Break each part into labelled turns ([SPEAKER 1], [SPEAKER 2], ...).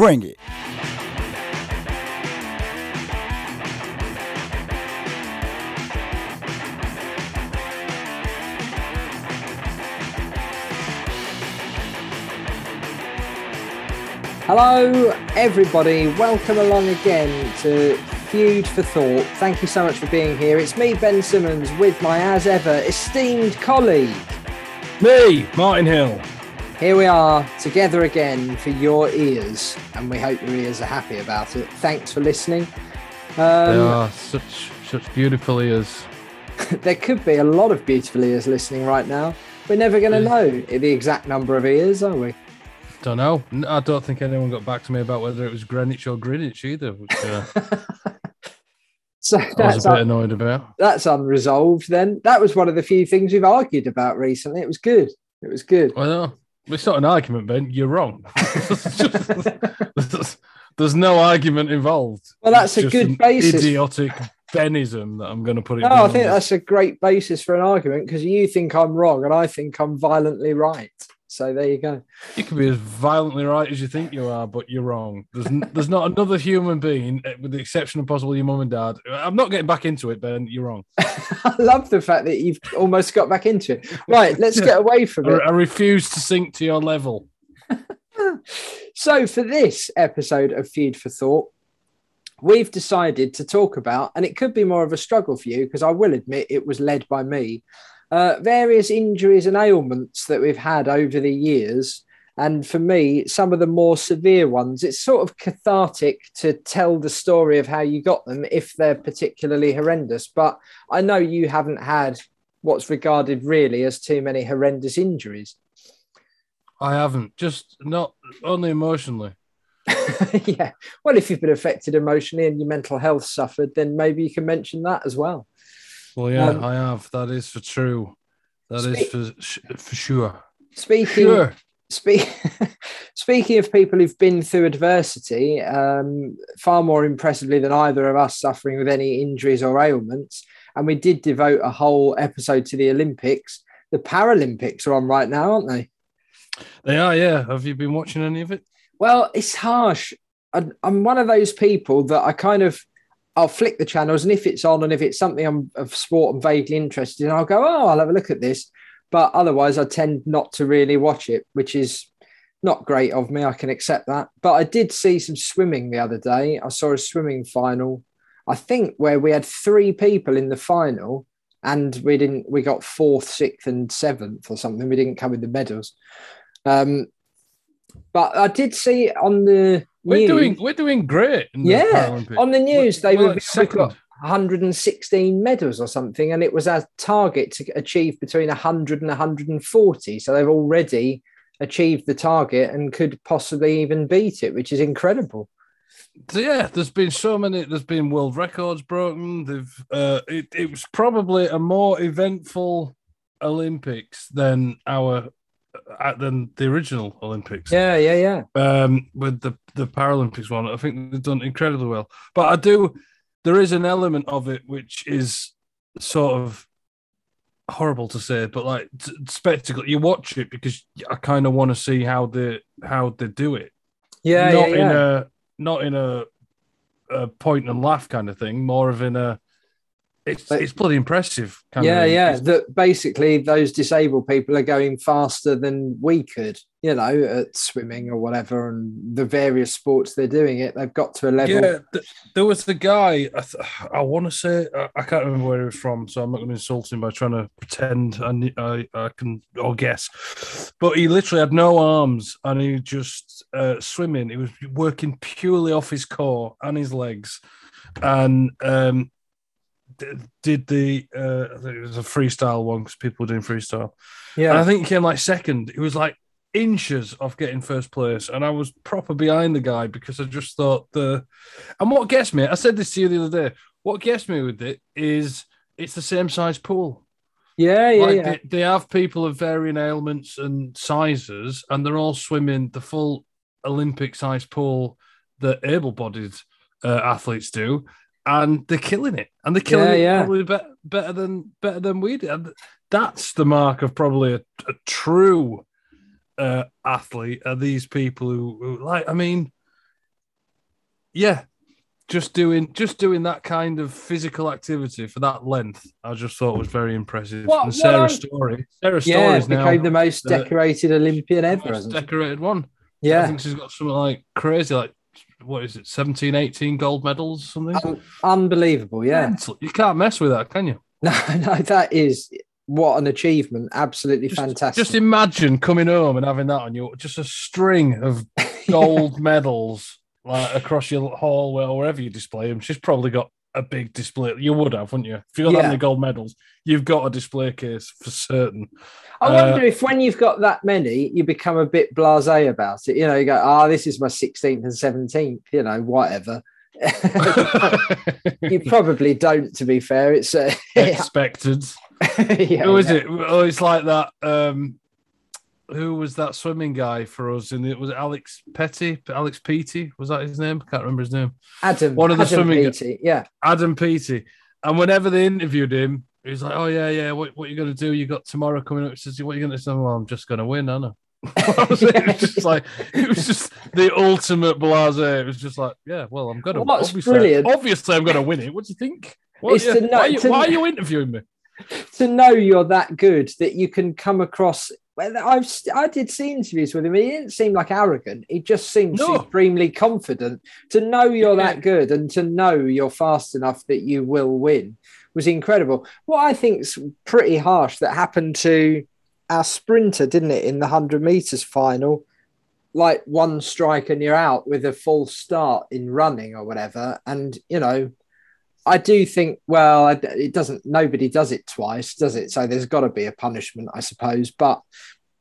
[SPEAKER 1] Bring it.
[SPEAKER 2] Hello, everybody. Welcome along again to Feud for Thought. Thank you so much for being here. It's me, Ben Simmons, with my, as ever, esteemed colleague.
[SPEAKER 3] Me, Martin Hill.
[SPEAKER 2] Here we are together again for your ears, and we hope your ears are happy about it. Thanks for listening.
[SPEAKER 3] they
[SPEAKER 2] Um,
[SPEAKER 3] are such such beautiful ears.
[SPEAKER 2] there could be a lot of beautiful ears listening right now. We're never going to know the exact number of ears, are we?
[SPEAKER 3] Don't know. I don't think anyone got back to me about whether it was Greenwich or Greenwich either, which uh,
[SPEAKER 2] So
[SPEAKER 3] I was a bit annoyed about.
[SPEAKER 2] that's unresolved then. That was one of the few things we've argued about recently. It was good. It was good.
[SPEAKER 3] Well, no, it's not an argument, Ben. You're wrong. there's, no argument involved.
[SPEAKER 2] Well, that's
[SPEAKER 3] It's
[SPEAKER 2] a good basis.
[SPEAKER 3] Idiotic Benism that I'm going to put it.
[SPEAKER 2] No, I think that's a great basis for an argument because you think I'm wrong and I think I'm violently right. So there you go.
[SPEAKER 3] You can be as violently right as you think you are, but you're wrong. There's n- there's not another human being, eh, with the exception of possibly your mum and dad. I'm not getting back into it, Ben. You're wrong.
[SPEAKER 2] I love the fact that you've almost got back into it. Right, let's get away from
[SPEAKER 3] I,
[SPEAKER 2] it.
[SPEAKER 3] I refuse to sink to your level.
[SPEAKER 2] So, for this episode of Feud for Thought, we've decided to talk about, and it could be more of a struggle for you because I will admit it was led by me, uh, various injuries and ailments that we've had over the years. And for me, some of the more severe ones, it's sort of cathartic to tell the story of how you got them if they're particularly horrendous. But I know you haven't had what's regarded really as too many horrendous injuries.
[SPEAKER 3] I haven't. Just not only emotionally.
[SPEAKER 2] yeah. Well, if you've been affected emotionally and your mental health suffered, then maybe you can mention that as well.
[SPEAKER 3] Well, yeah,
[SPEAKER 2] Um,
[SPEAKER 3] I have. That is for true. That is
[SPEAKER 2] Speak-
[SPEAKER 3] for for sure.
[SPEAKER 2] Speaking
[SPEAKER 3] Sure.
[SPEAKER 2] Spe- speaking of people who've been through adversity, um, far more impressively than either of us suffering with any injuries or ailments, and we did devote a whole episode to the Olympics. The Paralympics are on right now, aren't they?
[SPEAKER 3] They are. Yeah. Have you been watching any of it?
[SPEAKER 2] Well, it's harsh. I, I'm one of those people that I kind of I'll flick the channels, and if it's on, and if it's something I'm of sport I'm vaguely interested in, I'll go, oh, I'll have a look at this. But otherwise, I tend not to really watch it, which is not great of me. I can accept that. But I did see some swimming the other day. I saw a swimming final. I think where we had three people in the final, and we didn't. We got fourth, sixth, and seventh or something. We didn't come with the medals. Um, but I did see on the
[SPEAKER 3] We're
[SPEAKER 2] news,
[SPEAKER 3] doing we're doing great. In the
[SPEAKER 2] yeah, on the news they
[SPEAKER 3] We're
[SPEAKER 2] were
[SPEAKER 3] like
[SPEAKER 2] got 116 medals or something, and it was our target to achieve between 100 and 140. So they've already achieved the target and could possibly even beat it, which is incredible.
[SPEAKER 3] So, yeah, there's been so many. There's been world records broken. They've. Uh, it, it was probably a more eventful Olympics than our uh, than the original Olympics.
[SPEAKER 2] Yeah, yeah, yeah.
[SPEAKER 3] um, with the the Paralympics one. I think they've done incredibly well. But I do, there is an element of it which is sort of horrible to say, but like t- spectacle. You watch it because I kind of want to see how they how they do it.
[SPEAKER 2] Yeah,
[SPEAKER 3] not
[SPEAKER 2] yeah,
[SPEAKER 3] in
[SPEAKER 2] yeah.
[SPEAKER 3] a not in a, a point and laugh kind of thing. More of in a. It's
[SPEAKER 2] But-
[SPEAKER 3] it's bloody impressive. Kind
[SPEAKER 2] yeah,
[SPEAKER 3] of
[SPEAKER 2] yeah. That basically those disabled people are going faster than we could, you know, at swimming or whatever, and the various sports they're doing it. They've got to a level.
[SPEAKER 3] Yeah, th- there was the guy. I, th- I want to say I, I can't remember where he was from, so I'm not going to insult him by trying to pretend I, I I can or guess. But he literally had no arms, and he just uh, swimming. He was working purely off his core and his legs, and um, did the uh, I think it was a freestyle one because people were doing freestyle.
[SPEAKER 2] yeah.
[SPEAKER 3] And I think he came like second. He was like inches off getting first place, and I was proper behind the guy because I just thought the. And what gets me, I said this to you the other day. What gets me with it is it's the same size pool.
[SPEAKER 2] yeah, yeah,
[SPEAKER 3] like
[SPEAKER 2] yeah.
[SPEAKER 3] They, they have people of varying ailments and sizes, and they're all swimming the full Olympic size pool that able-bodied uh, athletes do, and they're killing it. And they're killing
[SPEAKER 2] Yeah,
[SPEAKER 3] it
[SPEAKER 2] yeah.
[SPEAKER 3] probably be- better than better than we did. And that's the mark of probably a, a true uh, athlete. Are these people who, who like? I mean, yeah, just doing just doing that kind of physical activity for that length, I just thought was very impressive.
[SPEAKER 2] What-
[SPEAKER 3] and
[SPEAKER 2] what
[SPEAKER 3] Sarah
[SPEAKER 2] I-
[SPEAKER 3] Storey, Sarah
[SPEAKER 2] Yeah,
[SPEAKER 3] Storey is now
[SPEAKER 2] became the most
[SPEAKER 3] the-
[SPEAKER 2] decorated Olympian ever,
[SPEAKER 3] decorated one.
[SPEAKER 2] Yeah, I
[SPEAKER 3] think she's got something like crazy, like what is it, 17, 18 gold medals or something?
[SPEAKER 2] Un- unbelievable. Yeah.
[SPEAKER 3] You can't mess with that, can you?
[SPEAKER 2] no, no, that is what an achievement. Absolutely
[SPEAKER 3] Just,
[SPEAKER 2] fantastic.
[SPEAKER 3] just imagine coming home and having that on you, just a string of gold medals like across your hallway or wherever you display them. She's probably got a big display. You would have, wouldn't you? If you got that
[SPEAKER 2] Yeah.
[SPEAKER 3] many gold medals, you've got a display case for certain.
[SPEAKER 2] I
[SPEAKER 3] Uh,
[SPEAKER 2] wonder if when you've got that many, you become a bit blasé about it. You know, you go, "Ah, this is my 16th and 17th." You know, whatever. you probably don't. To be fair, it's uh,
[SPEAKER 3] Expected.
[SPEAKER 2] yeah,
[SPEAKER 3] Who is
[SPEAKER 2] yeah.
[SPEAKER 3] it? Oh, it's like that. Um, who was that swimming guy for us? And it was Alex Petty? Alex Peaty? Was that his name? I can't remember his name.
[SPEAKER 2] Adam,
[SPEAKER 3] One of the
[SPEAKER 2] Adam
[SPEAKER 3] swimming-
[SPEAKER 2] Peaty, Yeah,
[SPEAKER 3] Adam Peaty. And whenever they interviewed him, he was like, "Oh yeah, yeah. What what you gonna do? You got tomorrow coming up." He says, "What are you gonna do?" Well, I'm just gonna win, I know. it was just like it was just the ultimate blase. It was just like, yeah, well, I'm gonna.
[SPEAKER 2] What's
[SPEAKER 3] obviously,
[SPEAKER 2] brilliant-
[SPEAKER 3] Obviously, I'm gonna win it. What do you think? What, yeah,
[SPEAKER 2] know-
[SPEAKER 3] why, are you, why are you interviewing me?
[SPEAKER 2] to know you're that good that you can come across. Well, I've I did see interviews with him. He didn't seem like arrogant. He just seemed
[SPEAKER 3] No.
[SPEAKER 2] supremely confident. To know you're
[SPEAKER 3] Yeah.
[SPEAKER 2] that good and to know you're fast enough that you will win was incredible. What I think's pretty harsh that happened to our sprinter, didn't it, in the hundred meters final? Like one strike and you're out with a full start in running or whatever. And you know, I do think, well, it doesn't, nobody does it twice, does it? So there's got to be a punishment, I suppose. But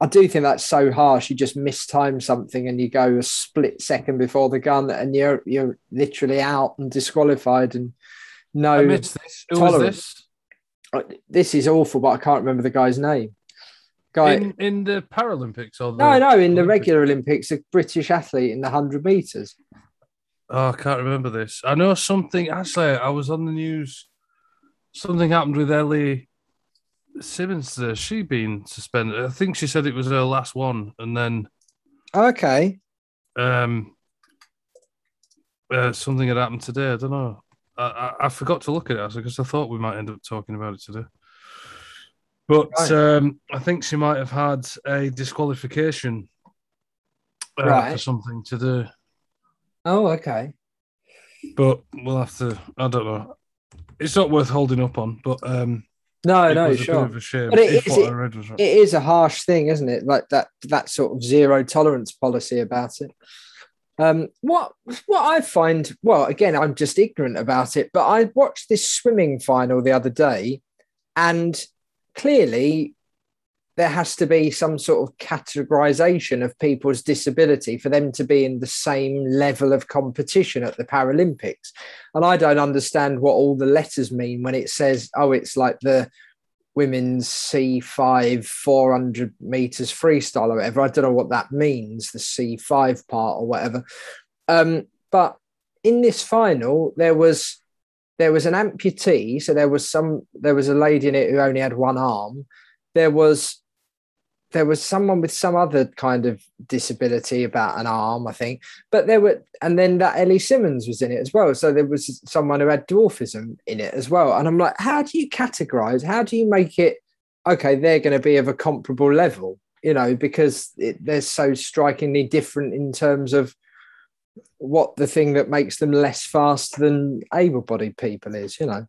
[SPEAKER 2] I do think that's so harsh. You just mistime something and you go a split second before the gun and you're, you're literally out and disqualified. And no,
[SPEAKER 3] this. Who was
[SPEAKER 2] tolerance.
[SPEAKER 3] this?
[SPEAKER 2] Uh, this is awful, but I can't remember the guy's name. Guy,
[SPEAKER 3] In, in the Paralympics or the
[SPEAKER 2] no, no, in the regular Olympics, a British athlete in the 100 meters.
[SPEAKER 3] Oh, I can't remember this. I know something. Actually, I was on the news. Something happened with Ellie Simmonds. There, she been suspended. I think she said it was her last one, and then
[SPEAKER 2] Okay.
[SPEAKER 3] um, uh, something had happened today. I don't know. I, I, I forgot to look at it because I thought we might end up talking about it today. But
[SPEAKER 2] Right.
[SPEAKER 3] um, I think she might have had a disqualification uh, for something to do.
[SPEAKER 2] Oh, okay.
[SPEAKER 3] But we'll have to. I don't know. It's not worth holding up on, but um,
[SPEAKER 2] No,
[SPEAKER 3] it
[SPEAKER 2] no,
[SPEAKER 3] a
[SPEAKER 2] sure.
[SPEAKER 3] a shame.
[SPEAKER 2] But it is- it-
[SPEAKER 3] I read was right.
[SPEAKER 2] it is a harsh thing, isn't it? Like that that sort of zero tolerance policy about it. Um, what what I find, well, again, I'm just ignorant about it, but I watched this swimming final the other day, and clearly there has to be some sort of categorization of people's disability for them to be in the same level of competition at the Paralympics. And I don't understand what all the letters mean when it says, oh, it's like the women's C5 400 meters freestyle or whatever. I don't know what that means, the C5 part or whatever. Um, but in this final, there was there was an amputee, so there was some there was a lady in it who only had one arm. There was there was someone with some other kind of disability about an arm, I think. But there were, and then that Ellie Simmonds was in it as well. So there was someone who had dwarfism in it as well. And I'm like, how do you categorize? How do you make it? Okay, they're going to be of a comparable level, you know, because it, they're so strikingly different in terms of what the thing that makes them less fast than able-bodied people is, you know.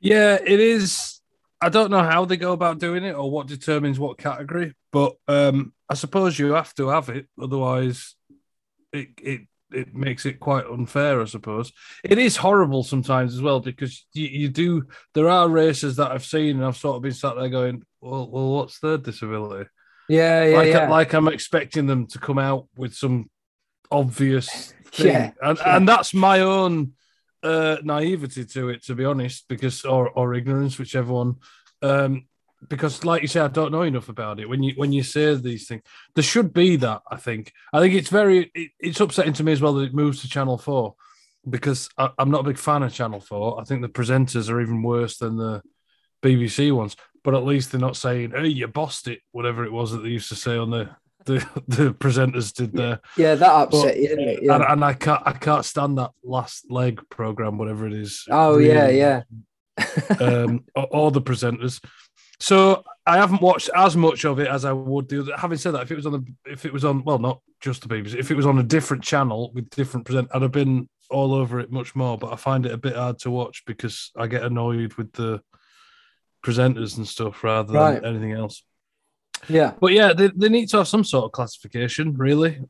[SPEAKER 3] Yeah, it is. I don't know how they go about doing it or what determines what category, but um, I suppose you have to have it, otherwise, it it it makes it quite unfair. I suppose it is horrible sometimes as well because you, you do. There are races that I've seen and I've sort of been sat there going, "Well, well, what's their disability?"
[SPEAKER 2] Yeah, yeah,
[SPEAKER 3] like
[SPEAKER 2] yeah.
[SPEAKER 3] like I'm expecting them to come out with some obvious thing,
[SPEAKER 2] Yeah,
[SPEAKER 3] and
[SPEAKER 2] yeah.
[SPEAKER 3] and that's my own uh, naivety to it, to be honest, because or or ignorance, whichever one. Um, because, like you say, I don't know enough about it. When you when you say these things, there should be that. I think. I think it's very. It, it's upsetting to me as well that it moves to Channel Four, because I, I'm not a big fan of Channel Four. I think the presenters are even worse than the BBC ones. But at least they're not saying, "Hey, you bossed it," whatever it was that they used to say on the the the presenters did there.
[SPEAKER 2] Yeah, that upset
[SPEAKER 3] But-
[SPEAKER 2] you, didn't it? Yeah.
[SPEAKER 3] And, and I can't I can't stand that last leg program, whatever it is.
[SPEAKER 2] oh yeah, yeah.
[SPEAKER 3] um, all the presenters. So I haven't watched as much of it as I would do. Having said that, if it was on the, if it was on, well, not just the BBC, if it was on a different channel with different present, I'd have been all over it much more. But I find it a bit hard to watch because I get annoyed with the presenters and stuff rather than
[SPEAKER 2] Right.
[SPEAKER 3] anything else.
[SPEAKER 2] Yeah.
[SPEAKER 3] But yeah, they, they need to have some sort of classification. Really,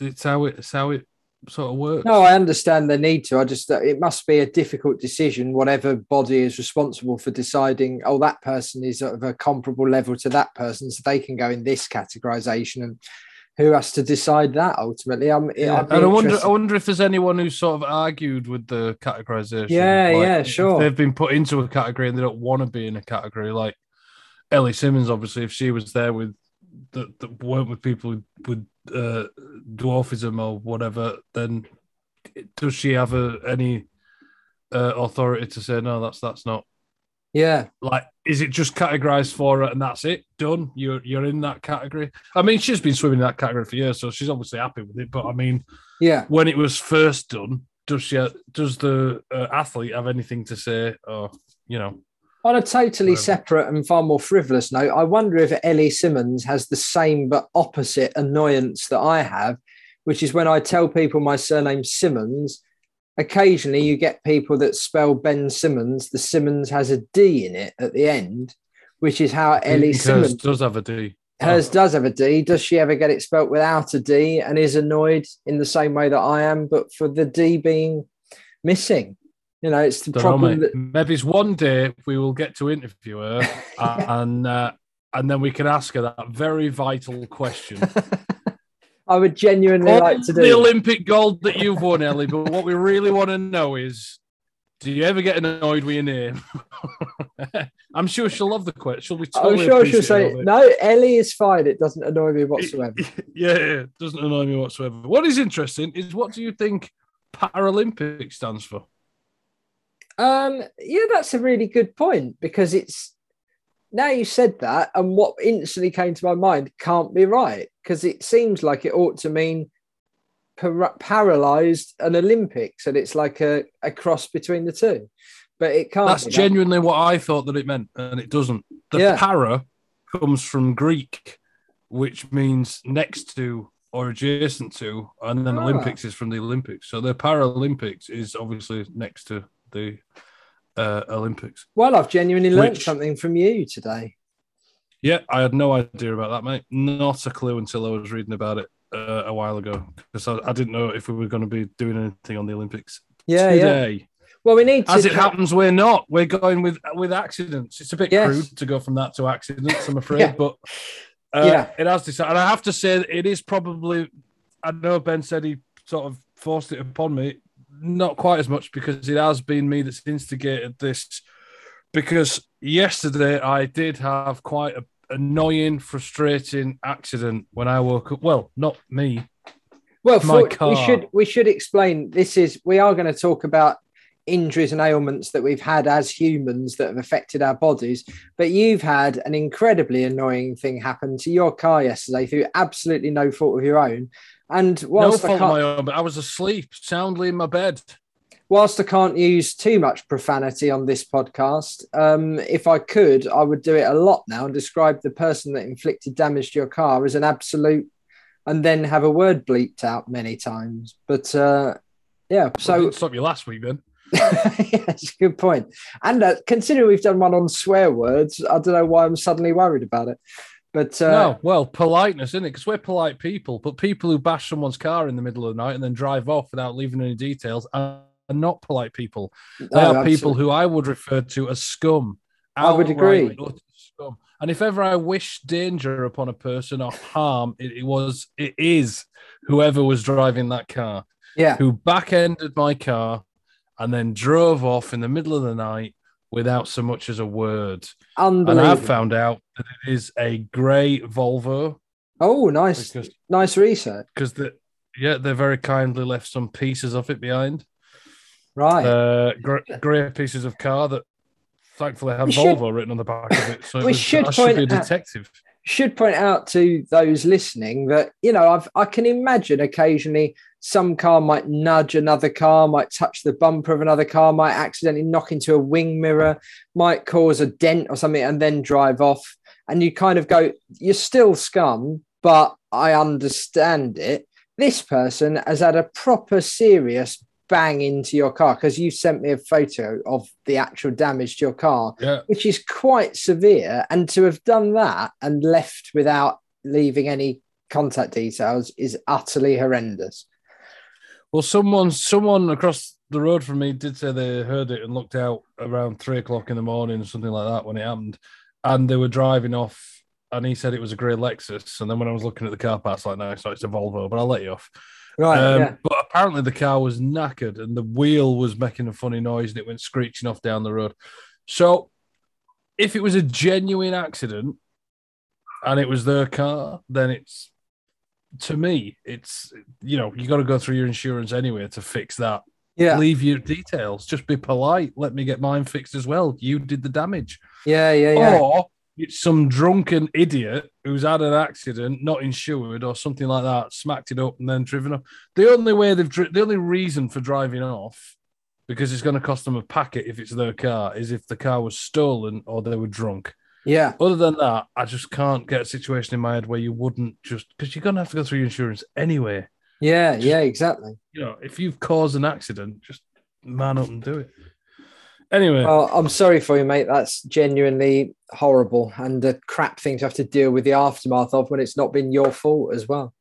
[SPEAKER 3] it's, how it, it's how it sort of works.
[SPEAKER 2] No, I understand the need to. I just uh, it must be a difficult decision. Whatever body is responsible for deciding, oh, that person is of a comparable level to that person, so they can go in this categorization. And who has to decide that ultimately? I'm.
[SPEAKER 3] Yeah. And I wonder, I wonder if there's anyone who's sort of argued with the categorization.
[SPEAKER 2] Yeah, yeah, sure.
[SPEAKER 3] They've been put into a category and they don't want to be in a category. Like Ellie Simmonds, obviously, if she was there with that, that weren't with people with, with uh, dwarfism or whatever, then does she have a, any uh, authority to say no? That's that's not
[SPEAKER 2] yeah,
[SPEAKER 3] like. Is it just categorized for her and that's it? Done. You're you're in that category. I mean, she's been swimming in that category for years, so she's obviously happy with it. But I mean
[SPEAKER 2] yeah.
[SPEAKER 3] when it was first done, does she does the uh, athlete have anything to say? Or you know,
[SPEAKER 2] On a totally separate and far more frivolous note, I wonder if Ellie Simmonds has the same but opposite annoyance that I have, which is when I tell people my surname's Simmons. Occasionally, you get people that spell Ben Simmons. The Simmons has a D in it at the end, which is how Ellie
[SPEAKER 3] Hers
[SPEAKER 2] Simmonds
[SPEAKER 3] does have a D.
[SPEAKER 2] hers oh. does have a D. Does she ever get it spelt without a D and is annoyed in the same way that I am, but for the D being missing? You know, it's the
[SPEAKER 3] Don't
[SPEAKER 2] problem
[SPEAKER 3] mate.
[SPEAKER 2] that
[SPEAKER 3] Maybe it's one day we will get to interview her, and uh, and then we can ask her that very vital question.
[SPEAKER 2] I would genuinely like to do the.
[SPEAKER 3] Olympic gold that you've won, Ellie. But what we really want to know is, do you ever get annoyed with your name? I'm sure she'll love the question. She'll be
[SPEAKER 2] I'm sure she'll say,
[SPEAKER 3] appreciative of it.
[SPEAKER 2] no, Ellie is fine. It doesn't annoy me whatsoever.
[SPEAKER 3] yeah, yeah, it doesn't annoy me whatsoever. What is interesting is what do you think Paralympic stands for?
[SPEAKER 2] Um, yeah, that's a really good point because it's now you said that, and what instantly came to my mind can't be right because it seems like it ought to mean para- paralyzed and Olympics, and it's like a, a cross between the two, but it can't.
[SPEAKER 3] That's
[SPEAKER 2] be that.
[SPEAKER 3] genuinely what I thought that it meant, and it doesn't. The
[SPEAKER 2] Yeah.
[SPEAKER 3] para comes from Greek, which means next to or adjacent to, and then
[SPEAKER 2] Ah.
[SPEAKER 3] Olympics is from the Olympics. So the Paralympics is obviously next to the uh, Olympics.
[SPEAKER 2] Well, I've genuinely learned
[SPEAKER 3] Which-
[SPEAKER 2] something from you today.
[SPEAKER 3] Yeah, I had no idea about that, mate. Not a clue until I was reading about it uh, a while ago because I, I didn't know if we were going to be doing anything on the Olympics
[SPEAKER 2] Yeah, yeah. Well, we need to.
[SPEAKER 3] As it happens, we're not. We're going with with accidents. It's a bit
[SPEAKER 2] Yes.
[SPEAKER 3] crude to go from that to accidents, I'm afraid,
[SPEAKER 2] Yeah.
[SPEAKER 3] but uh,
[SPEAKER 2] Yeah.
[SPEAKER 3] it has decided. And I have to say, that it is probably. I know Ben said he sort of forced it upon me, not quite as much because it has been me that's instigated this. Because yesterday I did have quite a annoying, frustrating accident when I woke up. Well, not me.
[SPEAKER 2] Well,
[SPEAKER 3] My
[SPEAKER 2] for, we should we should explain. This is we are going to talk about injuries and ailments that we've had as humans that have affected our bodies. But you've had an incredibly annoying thing happen to your car yesterday through absolutely no fault of your own. And
[SPEAKER 3] No
[SPEAKER 2] whilst I
[SPEAKER 3] fault of
[SPEAKER 2] can't,
[SPEAKER 3] my own, but I was asleep soundly in my bed.
[SPEAKER 2] whilst I can't use too much profanity on this podcast, um, if I could, I would do it a lot now and describe the person that inflicted damage to your car as an absolute, and then have a word bleeped out many times. But uh, yeah,
[SPEAKER 3] So
[SPEAKER 2] so
[SPEAKER 3] stop you last week then.
[SPEAKER 2] yes, good point. And uh, considering we've done one on swear words, I don't know why I'm suddenly worried about it. But uh,
[SPEAKER 3] no, well, politeness, isn't it? Because we're polite people, but people who bash someone's car in the middle of the night and then drive off without leaving any details are are not polite people. They
[SPEAKER 2] no,
[SPEAKER 3] are people who I would refer to as scum.
[SPEAKER 2] I would agree.
[SPEAKER 3] Scum. And if ever I wish danger upon a person or harm, it, it was, it is whoever was driving that car
[SPEAKER 2] yeah,
[SPEAKER 3] who back-ended my car and then drove off in the middle of the night without so much as a word. And. I've found out that it is a grey Volvo
[SPEAKER 2] oh, nice,
[SPEAKER 3] because
[SPEAKER 2] nice research.
[SPEAKER 3] because the yeah they very kindly left some pieces of it behind,
[SPEAKER 2] Right.
[SPEAKER 3] uh, gr- grey pieces of car that thankfully have
[SPEAKER 2] We should-
[SPEAKER 3] Volvo written on the back of it. So it
[SPEAKER 2] we
[SPEAKER 3] was-
[SPEAKER 2] should
[SPEAKER 3] I should be a
[SPEAKER 2] point out-
[SPEAKER 3] detective.
[SPEAKER 2] should point out to those listening that you know I've I can imagine occasionally some car might nudge another car, might touch the bumper of another car, might accidentally knock into a wing mirror, might cause a dent or something, and then drive off. And you kind of go, you're still scum, but I understand it. This person has had a proper serious bang into your car because you sent me a photo of the actual damage to your car,
[SPEAKER 3] Yeah.
[SPEAKER 2] which is quite severe. And to have done that and left without leaving any contact details is utterly horrendous.
[SPEAKER 3] Well, someone someone across the road from me did say they heard it and looked out around three o'clock in the morning or something like that when it happened, and they were driving off. And he said it was a grey Lexus. And then when I was looking at the car parts, like, no, so it's a Volvo, but I'll let you off.
[SPEAKER 2] Right.
[SPEAKER 3] Um,
[SPEAKER 2] yeah.
[SPEAKER 3] But apparently the car was knackered and the wheel was making a funny noise and it went screeching off down the road. So if it was a genuine accident and it was their car, then it's to me, it's you know, you got to go through your insurance anyway to fix that.
[SPEAKER 2] Yeah.
[SPEAKER 3] Leave your details. Just be polite. Let me get mine fixed as well. You did the damage.
[SPEAKER 2] Yeah. Yeah. Yeah.
[SPEAKER 3] Or it's some drunken idiot who's had an accident, not insured, or something like that, smacked it up and then driven off. The only way they've, dri- the only reason for driving off, because it's going to cost them a packet if it's their car, is if the car was stolen or they were drunk.
[SPEAKER 2] Yeah.
[SPEAKER 3] Other than that, I just can't get a situation in my head where you wouldn't just because you're going to have to go through your insurance anyway.
[SPEAKER 2] Yeah. Yeah. Exactly.
[SPEAKER 3] You know, if you've caused an accident, just man up and do it. Anyway,
[SPEAKER 2] Well, I'm sorry for you, mate. That's genuinely horrible and a crap thing to have to deal with the aftermath of when it's not been your fault as well.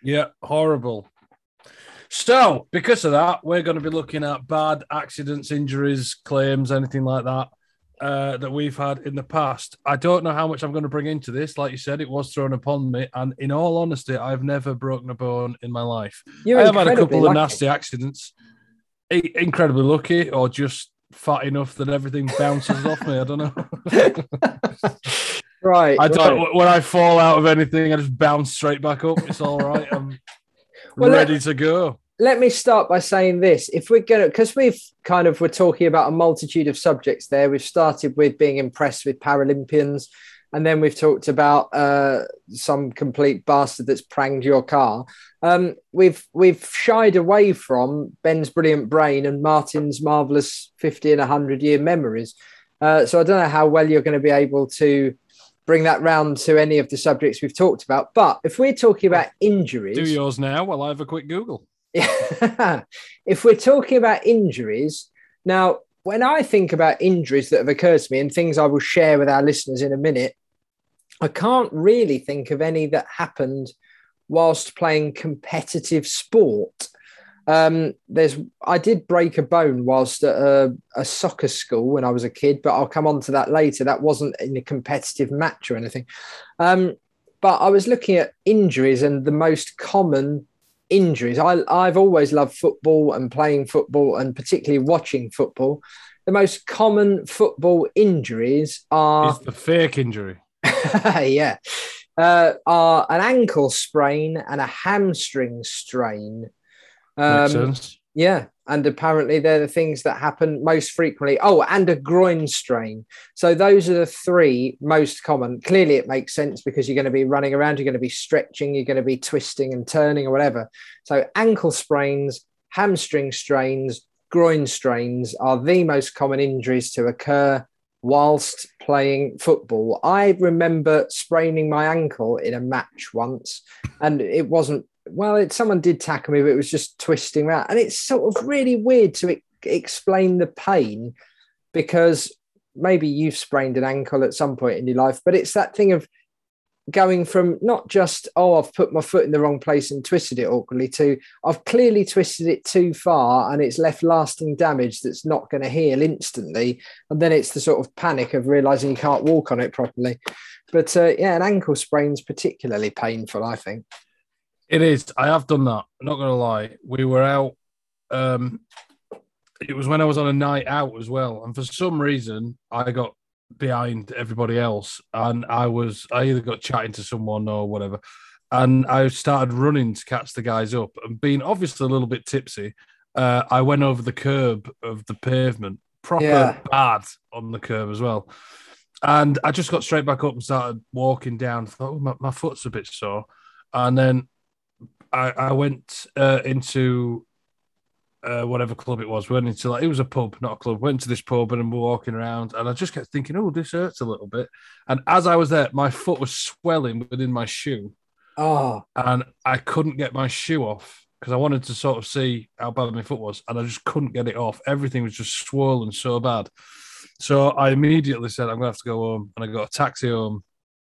[SPEAKER 3] Yeah, horrible. So, because of that, we're going to be looking at bad accidents, injuries, claims, anything like that uh, that we've had in the past. I don't know how much I'm going to bring into this. Like you said, it was thrown upon me, and in all honesty, I've never broken a bone in my life.
[SPEAKER 2] You're
[SPEAKER 3] I have had a couple of nasty accidents. Incredibly lucky, or just fat enough that everything bounces off me. I don't know.
[SPEAKER 2] Right.
[SPEAKER 3] I don't.
[SPEAKER 2] right.
[SPEAKER 3] When I fall out of anything, I just bounce straight back up. It's all right. I'm
[SPEAKER 2] Well,
[SPEAKER 3] ready to go.
[SPEAKER 2] Let me start by saying this. If we're going to, because we've kind of, we're talking about a multitude of subjects there. We've started with being impressed with Paralympians, and then we've talked about uh, some complete bastard that's pranged your car. Um, we've we've shied away from Ben's brilliant brain and Martin's marvelous fifty and hundred year memories. Uh, so I don't know how well you're going to be able to bring that round to any of the subjects we've talked about. But if we're talking about injuries,
[SPEAKER 3] Do yours now while I have a quick Google.
[SPEAKER 2] if we're talking about injuries, now, when I think about injuries that have occurred to me and things I will share with our listeners in a minute, I can't really think of any that happened whilst playing competitive sport. Um, there's, I did break a bone whilst at a, a soccer school when I was a kid, but I'll come on to that later. That wasn't in a competitive match or anything. Um, but I was looking at injuries and the most common injuries. I, I've always loved football and playing football and particularly watching football. The most common football injuries are,
[SPEAKER 3] It's the fake injury.
[SPEAKER 2] yeah, uh, are an ankle sprain and a hamstring strain.
[SPEAKER 3] Makes
[SPEAKER 2] Um,
[SPEAKER 3] sense.
[SPEAKER 2] yeah, and apparently they're the things that happen most frequently. Oh, and a groin strain. So those are the three most common. Clearly, it makes sense because you're going to be running around, you're going to be stretching, you're going to be twisting and turning or whatever. So ankle sprains, hamstring strains, groin strains are the most common injuries to occur whilst playing football. I remember spraining my ankle in a match once, and it wasn't well, it, someone did tackle me, but it was just twisting around. And it's sort of really weird to e- explain the pain because maybe you've sprained an ankle at some point in your life, but it's that thing of going from not just, oh, I've put my foot in the wrong place and twisted it awkwardly, to I've clearly twisted it too far and it's left lasting damage that's not going to heal instantly. And then it's the sort of panic of realizing you can't walk on it properly. But uh, yeah, an ankle sprain's particularly painful, I think.
[SPEAKER 3] It is. I have done that. I'm not going to lie. We were out. Um, it was when I was on a night out as well, and for some reason I got behind everybody else, and I was I either got chatting to someone or whatever, and I started running to catch the guys up, and being obviously a little bit tipsy, uh, I went over the curb of the pavement, proper
[SPEAKER 2] Yeah.
[SPEAKER 3] bad on the curb as well. And I just got straight back up and started walking down. thought, oh, my, my foot's a bit sore. And then I, I went uh, into uh, whatever club it was. We went into like it was a pub, not a club. Went to this pub and we're walking around, and I just kept thinking, "Oh, this hurts a little bit." And as I was there, my foot was swelling within my shoe,
[SPEAKER 2] Oh,
[SPEAKER 3] and I couldn't get my shoe off because I wanted to sort of see how bad my foot was, and I just couldn't get it off. Everything was just swollen so bad. So I immediately said, "I'm gonna have to go home," and I got a taxi home.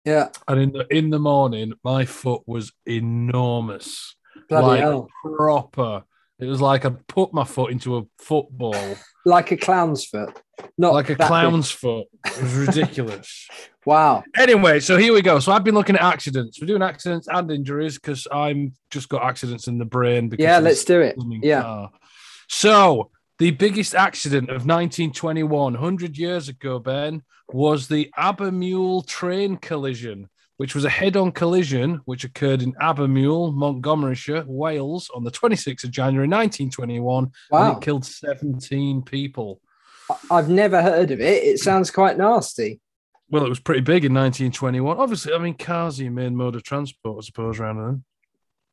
[SPEAKER 2] Yeah.
[SPEAKER 3] And in the in the morning, my foot was enormous,
[SPEAKER 2] Bloody
[SPEAKER 3] like
[SPEAKER 2] hell.
[SPEAKER 3] proper. It was like I put my foot into a football,
[SPEAKER 2] Like a clown's foot. Not
[SPEAKER 3] like a
[SPEAKER 2] that big.
[SPEAKER 3] clown's foot. It was ridiculous.
[SPEAKER 2] Wow.
[SPEAKER 3] anyway, so here we go. So I've been looking at accidents. We're doing accidents and injuries because I'm just got accidents in the brain. Because
[SPEAKER 2] Yeah, let's do it. Yeah.
[SPEAKER 3] car. So the biggest accident of 1921, 100 years ago, Ben, was the Abermule train collision, which was a head-on collision which occurred in Abermule, Montgomeryshire, Wales, on the 26th of January 1921, and it killed 17 people.
[SPEAKER 2] I've never heard of it. It sounds quite nasty.
[SPEAKER 3] Well, it was pretty big in 1921. Obviously, I mean, cars are your main mode of transport, I suppose, around then.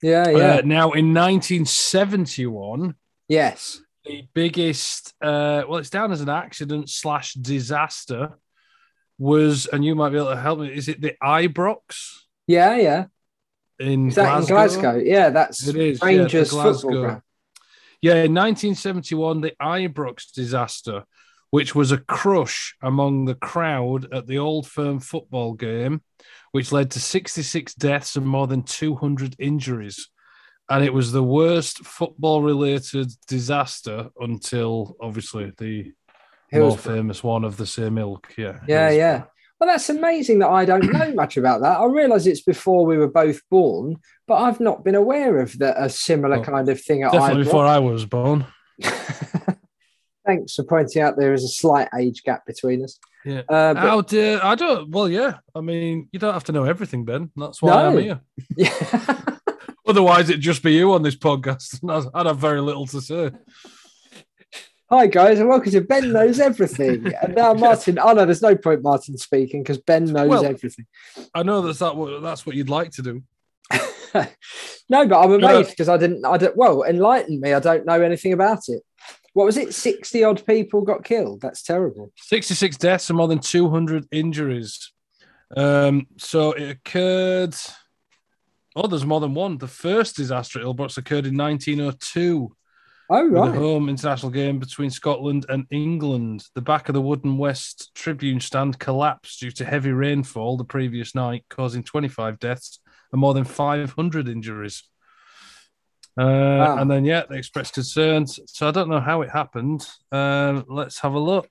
[SPEAKER 2] Yeah, yeah.
[SPEAKER 3] Uh, now, in 1971,
[SPEAKER 2] yes.
[SPEAKER 3] The biggest, uh, well, it's down as an accident slash disaster, was, and you might be able to help me, is it the Ibrox
[SPEAKER 2] Yeah, yeah.
[SPEAKER 3] in
[SPEAKER 2] Is that
[SPEAKER 3] Glasgow?
[SPEAKER 2] in Glasgow? Yeah, that's
[SPEAKER 3] It is, yeah,
[SPEAKER 2] Rangers
[SPEAKER 3] Glasgow.
[SPEAKER 2] football ground.
[SPEAKER 3] Yeah, in 1971, the Ibrox disaster, which was a crush among the crowd at the Old Firm football game, which led to 66 deaths and more than 200 injuries. And it was the worst football related disaster until obviously the more famous one of the same ilk. Yeah.
[SPEAKER 2] Yeah, yeah. Well, that's amazing that I don't know much about that. I realise it's before we were both born, but I've not been aware of that a similar
[SPEAKER 3] Well,
[SPEAKER 2] kind of thing at
[SPEAKER 3] Definitely before I was born.
[SPEAKER 2] Thanks for pointing out there is a slight age gap between us.
[SPEAKER 3] Yeah.
[SPEAKER 2] Uh, but-
[SPEAKER 3] How dare I don't well, yeah. I mean, you don't have to know everything, Ben. That's why I'm here.
[SPEAKER 2] yeah.
[SPEAKER 3] Otherwise, it'd just be you on this podcast. and I'd- have very little to say.
[SPEAKER 2] Hi guys, and welcome to Ben Knows Everything. And now Martin. Oh no, there's no point Martin speaking because Ben knows
[SPEAKER 3] Well-
[SPEAKER 2] everything.
[SPEAKER 3] I know that's that what that's what you'd like to do.
[SPEAKER 2] no, but I'm amazed because I didn't. I don't. Well, enlighten me. I don't know anything about it. What was it? Sixty odd people got killed. That's terrible.
[SPEAKER 3] 66 deaths and more than 200 injuries. Um, so it occurred. Oh, there's more than one. The first disaster at Ibrox occurred in 1902
[SPEAKER 2] Oh right.
[SPEAKER 3] a home international game between Scotland and England. The back of the Wooden West Tribune stand collapsed due to heavy rainfall the previous night, causing 25 deaths and more than 500 injuries. Uh, And then, yeah, they expressed concerns. So I don't know how it happened. Um, let's have a look.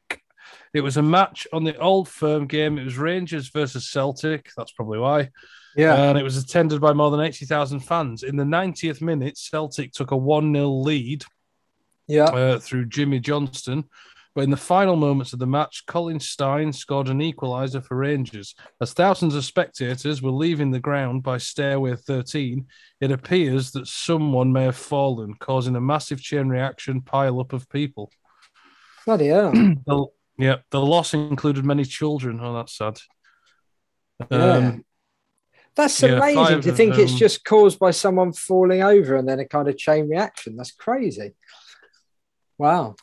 [SPEAKER 3] It was a match on the old firm game. It was Rangers versus Celtic. That's probably why.
[SPEAKER 2] Yeah.
[SPEAKER 3] And it was attended by more than 80,000 fans. In the 90th minute, Celtic took a 1 0 lead
[SPEAKER 2] yeah.
[SPEAKER 3] uh, through Jimmy Johnstone. But in the final moments of the match, Colin Stein scored an equaliser for Rangers. As thousands of spectators were leaving the ground by Stairway 13, it appears that someone may have fallen, causing a massive chain reaction pile up of people.
[SPEAKER 2] Bloody hell.
[SPEAKER 3] The, yeah, the loss included many children. Oh, that's sad.
[SPEAKER 2] Yeah. That's
[SPEAKER 3] Yeah,
[SPEAKER 2] amazing to think it's just caused by someone falling over and then a kind of chain reaction. That's crazy. Wow.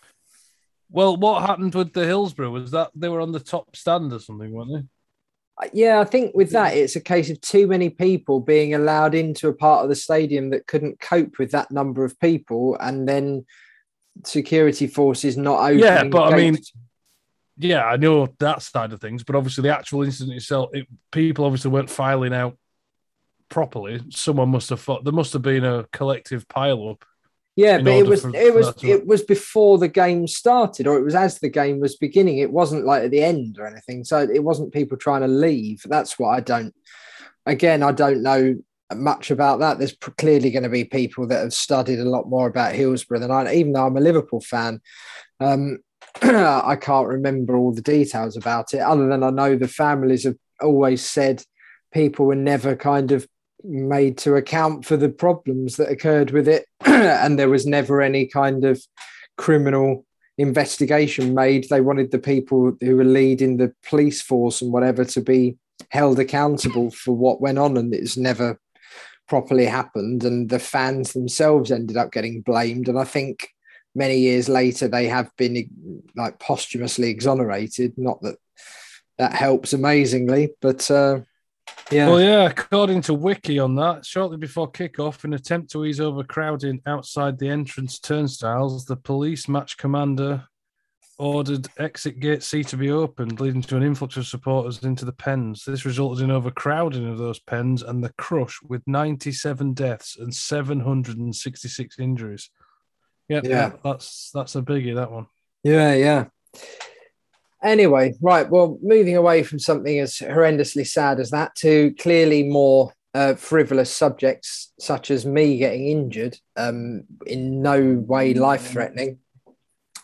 [SPEAKER 3] well, what happened with the Hillsborough was that they were on the top stand or something, weren't they?
[SPEAKER 2] Uh, Yeah, I think with that, it's a case of too many people being allowed into a part of the stadium that couldn't cope with that number of people, and then security forces not opening.
[SPEAKER 3] Yeah, but I mean, yeah, I know that side of things, but obviously the actual incident itself, it, people obviously weren't filing out properly. Someone must have thought there must have been a collective pile up.
[SPEAKER 2] yeah, but it was
[SPEAKER 3] for-
[SPEAKER 2] it was
[SPEAKER 3] to-
[SPEAKER 2] it was before the game started, or it was as the game was beginning. It wasn't like at the end or anything, so it wasn't people trying to leave. That's what I don't. Again, I don't know much about that. There's clearly going to be people that have studied a lot more about Hillsborough than I. Even though I'm a Liverpool fan, um, I can't remember all the details about it. Other than I know the families have always said people were never kind of made to account for the problems that occurred with it, and there was never any kind of criminal investigation made. They wanted the people who were leading the police force and whatever to be held accountable for what went on, and it's never properly happened. And the fans themselves ended up getting blamed. And I think many years later they have been like posthumously exonerated. Not that that helps amazingly, but. Uh, yeah.
[SPEAKER 3] Well, yeah, according to Wiki on that, shortly before kickoff, in an attempt to ease overcrowding outside the entrance turnstiles, the police match commander ordered exit gate C to be opened, leading to an influx of supporters into the pens. This resulted in overcrowding of those pens and the crush with 97 deaths and 766 injuries. Yep, yeah, that's that's a biggie. That one.
[SPEAKER 2] Yeah, yeah. Anyway, right. Well, moving away from something as horrendously sad as that to clearly more uh, frivolous subjects, such as me getting injured, um, in no way life threatening.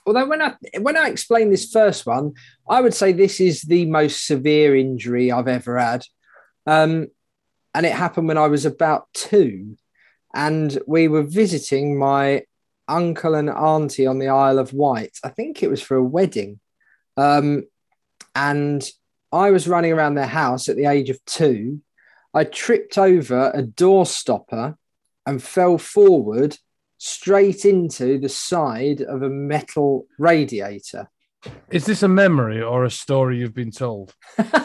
[SPEAKER 2] Although when I when I explain this first one, I would say this is the most severe injury I've ever had, um, and it happened when I was about two, and we were visiting my uncle and auntie on the Isle of Wight. I think it was for a wedding um, and I was running around their house at the age of two. I tripped over a door stopper and fell forward straight into the side of a metal radiator.
[SPEAKER 3] Is this a memory or a story you've been told?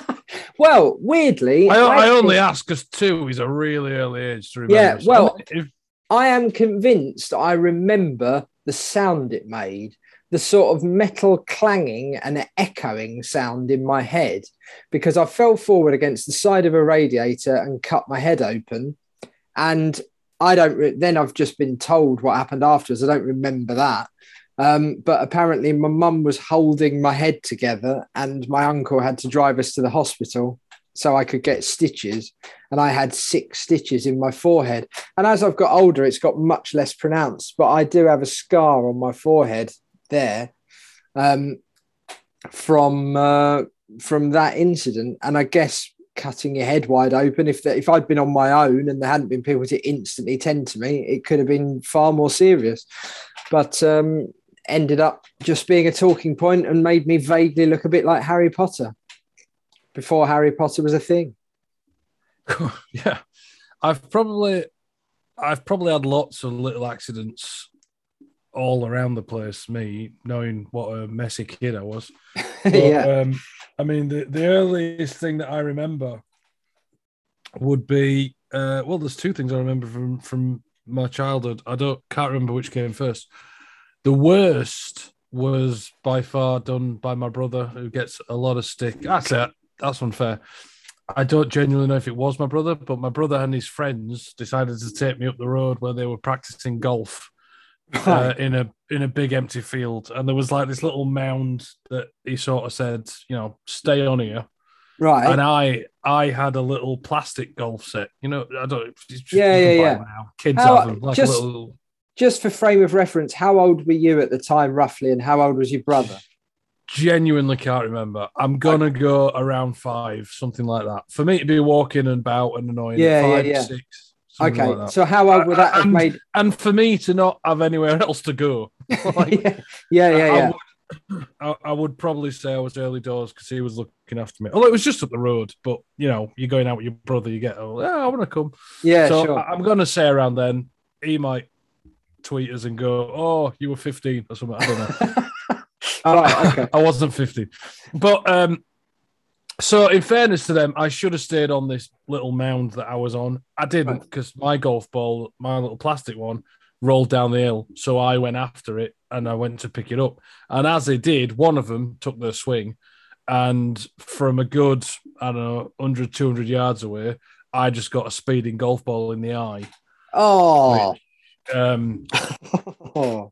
[SPEAKER 2] well, weirdly,
[SPEAKER 3] I, I, I only ask because two is a really early age to remember.
[SPEAKER 2] Yeah, well, if... I am convinced I remember the sound it made the sort of metal clanging and echoing sound in my head because I fell forward against the side of a radiator and cut my head open. And I don't, re- then I've just been told what happened afterwards. I don't remember that. Um, but apparently, my mum was holding my head together, and my uncle had to drive us to the hospital so I could get stitches. And I had six stitches in my forehead. And as I've got older, it's got much less pronounced, but I do have a scar on my forehead there um, from uh, from that incident. And I guess cutting your head wide open, if if I'd been on my own and there hadn't been people to instantly tend to me, it could have been far more serious. But um, ended up just being a talking point and made me vaguely look a bit like Harry Potter before Harry Potter was a thing.
[SPEAKER 3] yeah, I've probably I've probably had lots of little accidents all around the place. Me knowing what a messy kid I was. But, yeah. Um, I mean, the, the earliest thing that I remember would be uh, well, there's two things I remember from from my childhood. I don't can't remember which came first. The worst was by far done by my brother, who gets a lot of stick. That's it. That's unfair. I don't genuinely know if it was my brother, but my brother and his friends decided to take me up the road where they were practicing golf uh, in a in a big empty field, and there was like this little mound that he sort of said, you know, stay on here.
[SPEAKER 2] Right.
[SPEAKER 3] And I I had a little plastic golf set. You know, I don't.
[SPEAKER 2] yeah, yeah, yeah.
[SPEAKER 3] Now. Kids how, have them. Like
[SPEAKER 2] just,
[SPEAKER 3] little...
[SPEAKER 2] just for frame of reference, how old were you at the time, roughly, and how old was your brother?
[SPEAKER 3] Genuinely can't remember. I'm gonna okay. go around five, something like that. For me to be walking and about and annoying,
[SPEAKER 2] yeah,
[SPEAKER 3] five,
[SPEAKER 2] yeah, yeah.
[SPEAKER 3] six.
[SPEAKER 2] Okay, like so how old would that have made?
[SPEAKER 3] And for me to not have anywhere else to go,
[SPEAKER 2] like, yeah, yeah, yeah. I,
[SPEAKER 3] yeah. Would, I, I, would probably say I was early doors because he was looking after me. Although it was just up the road, but you know, you're going out with your brother, you get, oh, yeah, I want to come.
[SPEAKER 2] Yeah,
[SPEAKER 3] so
[SPEAKER 2] sure.
[SPEAKER 3] I, I'm going to say around then, he might tweet us and go, "Oh, you were 15 or something." I don't know.
[SPEAKER 2] All right, okay.
[SPEAKER 3] I wasn't 15, but um, so, in fairness to them, I should have stayed on this little mound that I was on. I didn't because right. my golf ball, my little plastic one, rolled down the hill. So I went after it and I went to pick it up. And as they did, one of them took their swing. And from a good, I don't know, 100, 200 yards away, I just got a speeding golf ball in the eye.
[SPEAKER 2] Oh.
[SPEAKER 3] Which, um,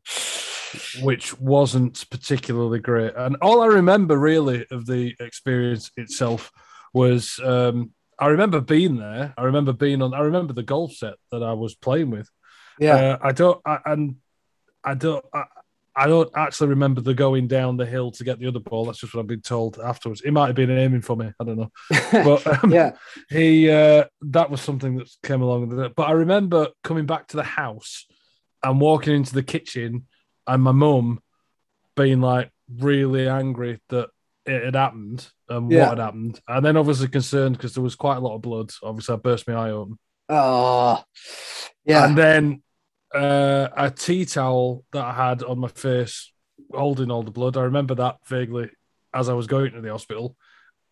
[SPEAKER 3] which wasn't particularly great. And all I remember really of the experience itself was um, I remember being there. I remember being on. I remember the golf set that I was playing with.
[SPEAKER 2] Yeah,
[SPEAKER 3] uh, I don't. I, and I don't. I, I don't actually remember the going down the hill to get the other ball. That's just what I've been told afterwards. It might have been aiming for me. I don't know. But um,
[SPEAKER 2] yeah,
[SPEAKER 3] he uh, that was something that came along with it. But I remember coming back to the house and walking into the kitchen and my mum being like really angry that it had happened and
[SPEAKER 2] Yeah.
[SPEAKER 3] what had happened, and then obviously concerned because there was quite a lot of blood. Obviously, I burst my eye open,
[SPEAKER 2] Oh, yeah.
[SPEAKER 3] and then uh, a tea towel that I had on my face holding all the blood. I remember that vaguely as I was going to the hospital,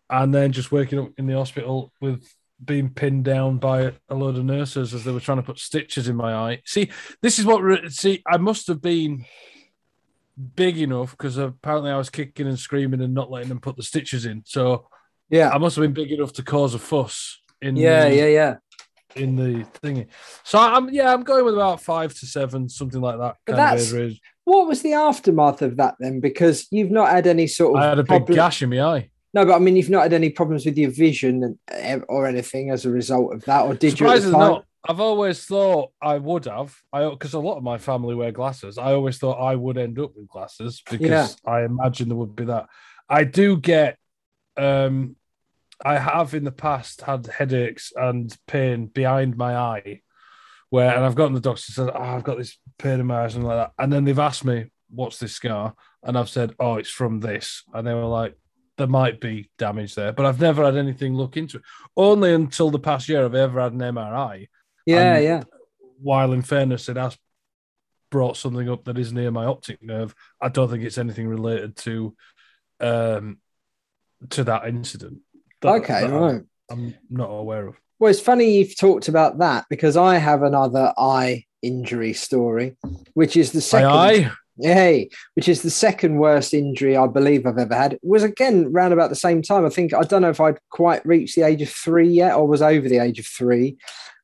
[SPEAKER 3] and then just waking up in the hospital with being pinned down by a load of nurses as they were trying to put stitches in my eye. See, this is what see. I must have been big enough because apparently I was kicking and screaming and not letting them put the stitches in. So
[SPEAKER 2] yeah.
[SPEAKER 3] I must have been big enough to cause a fuss in
[SPEAKER 2] Yeah,
[SPEAKER 3] the,
[SPEAKER 2] yeah, yeah.
[SPEAKER 3] in the thingy. So I'm yeah, I'm going with about five to seven, something like that.
[SPEAKER 2] But
[SPEAKER 3] Kind
[SPEAKER 2] that's-. What was the aftermath of that then? Because you've not had any sort of
[SPEAKER 3] I had a big gash in my eye.
[SPEAKER 2] No, but I mean, you've not had any problems with your vision eh, or anything as a result of that, or did you?
[SPEAKER 3] Surprisingly
[SPEAKER 2] time?
[SPEAKER 3] not. I've always thought I would have. I because a lot of my family wear glasses. I always thought I would end up with glasses because
[SPEAKER 2] Yeah.
[SPEAKER 3] I imagine there would be that. I do get. um I have in the past had headaches and pain behind my eye, where and I've gotten the doctor said, "Oh, I've got this pain in my eyes and like that," and then they've asked me, "What's this scar?" and I've said, "Oh, it's from this," and they were like, "There might be damage there," but I've never had anything look into it. Only until the past year have I ever had an MRI
[SPEAKER 2] Yeah,
[SPEAKER 3] and-
[SPEAKER 2] yeah.
[SPEAKER 3] while in fairness, it has brought something up that is near my optic nerve. I don't think it's anything related to um to that incident. that-
[SPEAKER 2] Okay,
[SPEAKER 3] that I'm-
[SPEAKER 2] right.
[SPEAKER 3] I'm not aware of.
[SPEAKER 2] Well, it's funny you've talked about that because I have another eye injury story, which is the second.
[SPEAKER 3] Aye, aye.
[SPEAKER 2] Hey, which is the second worst injury I believe I've ever had. Was again round about the same time. I think I don't know if I'd quite reached the age of three yet or was over the age of three.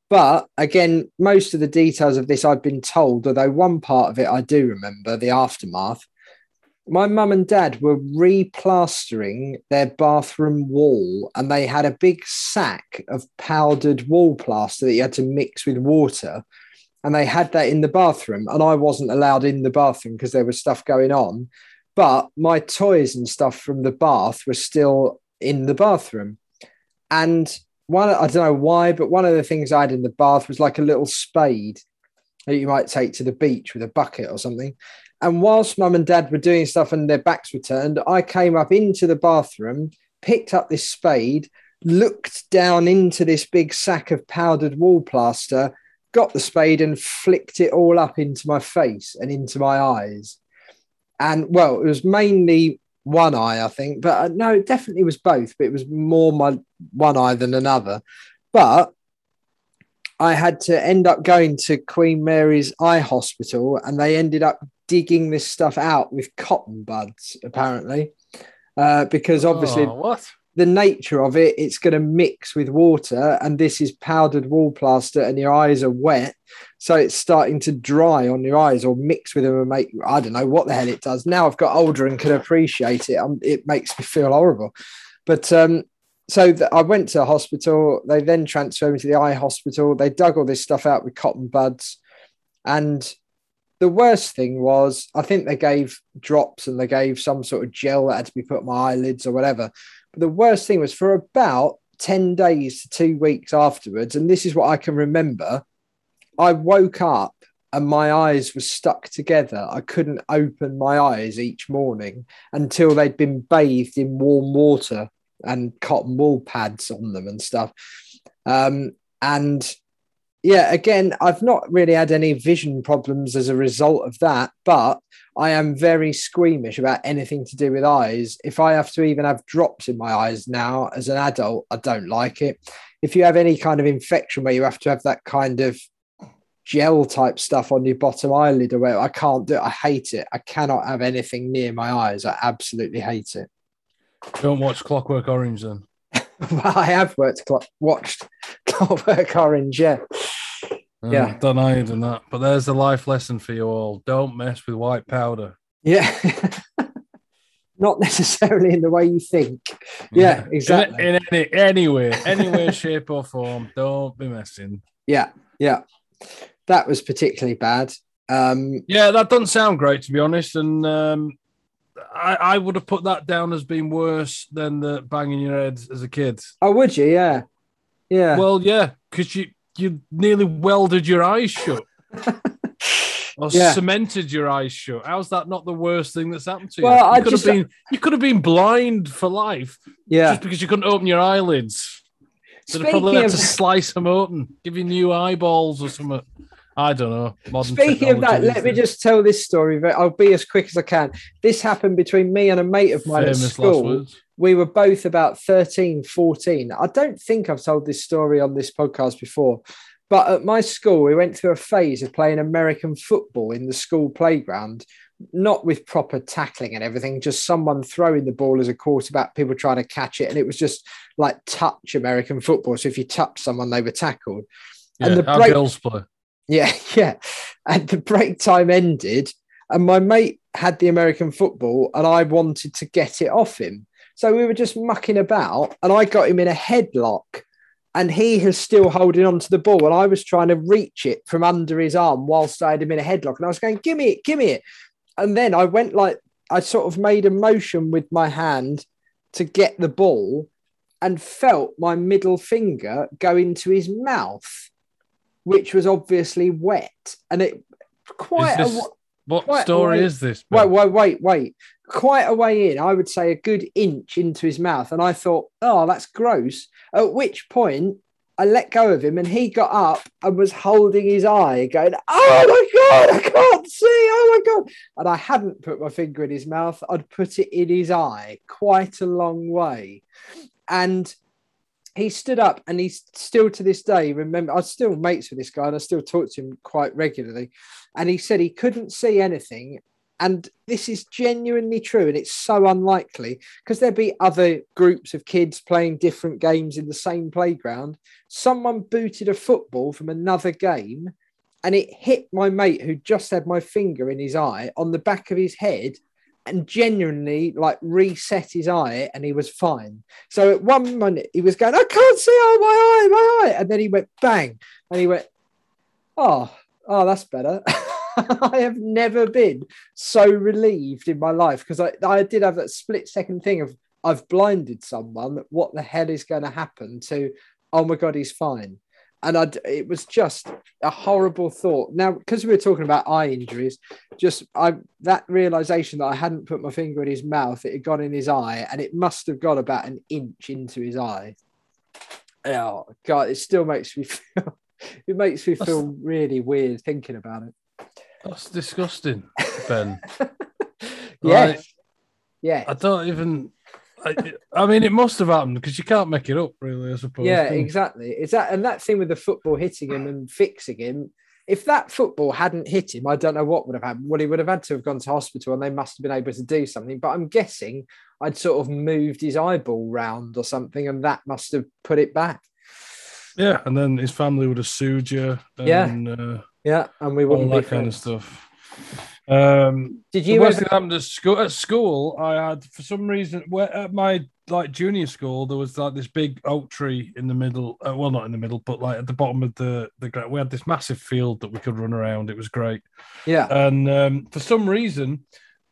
[SPEAKER 2] But again, most of the details of this I've been told, although one part of it I do remember, the aftermath. My mum and dad were replastering their bathroom wall and they had a big sack of powdered wall plaster that you had to mix with water and they had that in the bathroom and i wasn't allowed in the bathroom because there was stuff going on. But my toys and stuff from the bath were still in the bathroom. And one i don't know why but one of the things i had in the bath was like a little spade that you might take to the beach with a bucket or something. And whilst mum and dad were doing stuff and their backs were turned i came up into the bathroom picked up this spade looked down into this big sack of powdered wall plaster got the spade and flicked it all up into my face and into my eyes. And well, it was mainly one eye, I think, but uh, no, it definitely was both, but it was more my one eye than another. But I had to end up going to Queen Mary's Eye Hospital and they ended up digging this stuff out with cotton buds, apparently. Uh, because obviously
[SPEAKER 3] Oh, what?
[SPEAKER 2] The nature of it, it's going to mix with water, and this is powdered wall plaster, and your eyes are wet, so it's starting to dry on your eyes or mix with them and make I don't know what the hell it does. Now I've got older and can appreciate it. Um, it makes me feel horrible, but um, so I went to hospital. They then transferred me to the eye hospital. They dug all this stuff out with cotton buds, and the worst thing was I think they gave drops and they gave some sort of gel that had to be put on my eyelids or whatever. But the worst thing was for about 10 days to two weeks afterwards, and this is what I can remember. I woke up and my eyes were stuck together. I couldn't open my eyes each morning until they'd been bathed in warm water and cotton wool pads on them and stuff. Um, and yeah, again, I've not really had any vision problems as a result of that, but I am very squeamish about anything to do with eyes. If I have to even have drops in my eyes now as an adult, I don't like it. If you have any kind of infection where you have to have that kind of gel type stuff on your bottom eyelid or whatever, I can't do it. I hate it. I cannot have anything near my eyes. I absolutely hate it.
[SPEAKER 3] Don't watch Clockwork Orange then.
[SPEAKER 2] Well, I have worked, clock, watched Clockwork Orange, yeah. Yeah.
[SPEAKER 3] Don't hide in that. But there's the life lesson for you all. Don't mess with white powder.
[SPEAKER 2] Yeah. Not necessarily in the way you think. Yeah,
[SPEAKER 3] In-
[SPEAKER 2] exactly.
[SPEAKER 3] In, any any way, any way, shape, or form, don't be messing.
[SPEAKER 2] Yeah, yeah. That was particularly bad. Um,
[SPEAKER 3] Yeah, that doesn't sound great to be honest. And um, I, I would have put that down as being worse than the banging your head as a kid.
[SPEAKER 2] oh, would you? Yeah. Yeah.
[SPEAKER 3] Well, yeah, because you you nearly welded your eyes shut. or
[SPEAKER 2] Yeah.
[SPEAKER 3] cemented your eyes shut. How's that not the worst thing that's happened to you?
[SPEAKER 2] Well,
[SPEAKER 3] you
[SPEAKER 2] I
[SPEAKER 3] could
[SPEAKER 2] just-
[SPEAKER 3] have been you could have been blind for life
[SPEAKER 2] Yeah.
[SPEAKER 3] just because you couldn't open your eyelids. So they probably
[SPEAKER 2] Speaking
[SPEAKER 3] had to slice them open, give you new eyeballs or something. I don't know. Modern
[SPEAKER 2] speaking of that, let me just tell this story. But I'll be as quick as I can. This happened between me and a mate of mine at
[SPEAKER 3] famous last
[SPEAKER 2] school. We were both about 13, 14. I don't think I've told this story on this podcast before, but at my school, we went through a phase of playing American football in the school playground, not with proper tackling and everything, just someone throwing the ball as a quarterback, people trying to catch it. And it was just like touch American football. So if you touch someone, they were tackled. And the break-
[SPEAKER 3] girls play.
[SPEAKER 2] Yeah, yeah. And the break time ended, and my mate had the American football, and I wanted to get it off him. So we were just mucking about, and I got him in a headlock, and he was still holding on to the ball, and I was trying to reach it from under his arm whilst I had him in a headlock, and I was going, "Give me it, give me it," and then I went like I sort of made a motion with my hand to get the ball, and felt my middle finger go into his mouth, which was obviously wet, and it quite
[SPEAKER 3] Is
[SPEAKER 2] a,
[SPEAKER 3] What
[SPEAKER 2] Quite
[SPEAKER 3] story
[SPEAKER 2] away-
[SPEAKER 3] is this?
[SPEAKER 2] wait, wait, wait, wait, quite a way in. I would say a good inch into his mouth, and I thought, oh, that's gross. At which point. I let go of him and he got up and was holding his eye, going, Oh my God, I can't see. Oh my God. And I hadn't put my finger in his mouth, I'd put it in his eye quite a long way. And he stood up and he's still to this day, remember, I'm still mates with this guy and I still talk to him quite regularly. And he said he couldn't see anything. And this is genuinely true. And it's so unlikely because there'd be other groups of kids playing different games in the same playground. Someone booted a football from another game and it hit my mate who just had my finger in his eye on the back of his head and genuinely like reset his eye and he was fine. So at one minute he was going, I can't see, oh my eye, my eye. And then he went bang and he went, Oh, oh, that's better. I have never been so relieved in my life because I, I did have that split second thing of I've blinded someone. What the hell is going to happen to, oh my God, he's fine. And I, it was just a horrible thought. Now, because we were talking about eye injuries, just I that realization that I hadn't put my finger in his mouth, it had gone in his eye, and it must have got about an inch into his eye. Oh God, it still makes me feel. It makes me feel really weird thinking about it.
[SPEAKER 3] That's disgusting, Ben.
[SPEAKER 2] Yes,
[SPEAKER 3] Like,
[SPEAKER 2] yeah,
[SPEAKER 3] I don't even. I, I mean, it must have happened because you can't make it up, really. I suppose.
[SPEAKER 2] yeah, exactly. It's that and that thing with the football hitting him and fixing him. If that football hadn't hit him, I don't know what would have happened. Well, he would have had to have gone to hospital, and they must have been able to do something. But I'm guessing I'd sort of moved his eyeball round or something, and that must have put it back.
[SPEAKER 3] Yeah, and then his family would have sued you.
[SPEAKER 2] Yeah.
[SPEAKER 3] Uh,
[SPEAKER 2] Yeah, and we
[SPEAKER 3] all
[SPEAKER 2] wouldn't
[SPEAKER 3] that
[SPEAKER 2] be
[SPEAKER 3] kind of stuff. Um,
[SPEAKER 2] Did you ever?
[SPEAKER 3] happened at school. At school, I had for some reason where at my like junior school there was like this big oak tree in the middle. Uh, well, not in the middle, but like at the bottom of the the ground. We had this massive field that we could run around. It was great.
[SPEAKER 2] Yeah,
[SPEAKER 3] and um, for some reason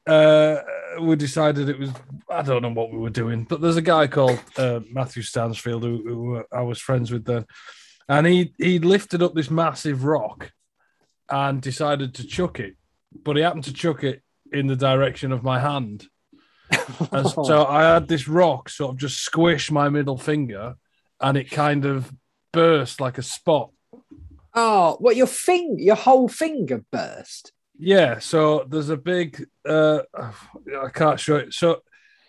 [SPEAKER 3] uh, we decided it was i don't know what we were doing but there's a guy called uh, matthew stansfield who, who i was friends with then and he he lifted up this massive rock and decided to chuck it but he happened to chuck it in the direction of my hand and so i had this rock sort of just squish my middle finger and it kind of burst like a spot
[SPEAKER 2] oh, what your finger, your whole finger burst.
[SPEAKER 3] Yeah, so there's a big uh I can't show it. So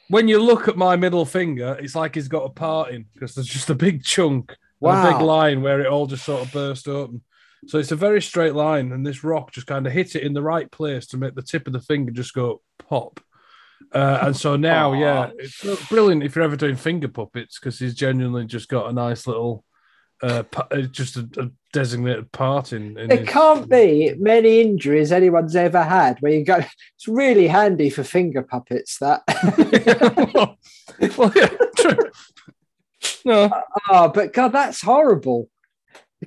[SPEAKER 3] when you look at my middle finger, it's like he's got a part in because there's just a big chunk and a big line where it all just sort of burst open. So it's a very straight line, and this rock just kind of hit it in the right place to make the tip of the finger just go pop. Uh, and so now, yeah, it's brilliant if you're ever doing finger puppets because he's genuinely just got a nice little, uh, uh, just a, a designated part in. in
[SPEAKER 2] There
[SPEAKER 3] his-
[SPEAKER 2] can't be many injuries anyone's ever had where you go. It's really handy for finger puppets. That.
[SPEAKER 3] well, well, yeah, true. No,
[SPEAKER 2] oh, but God, that's horrible.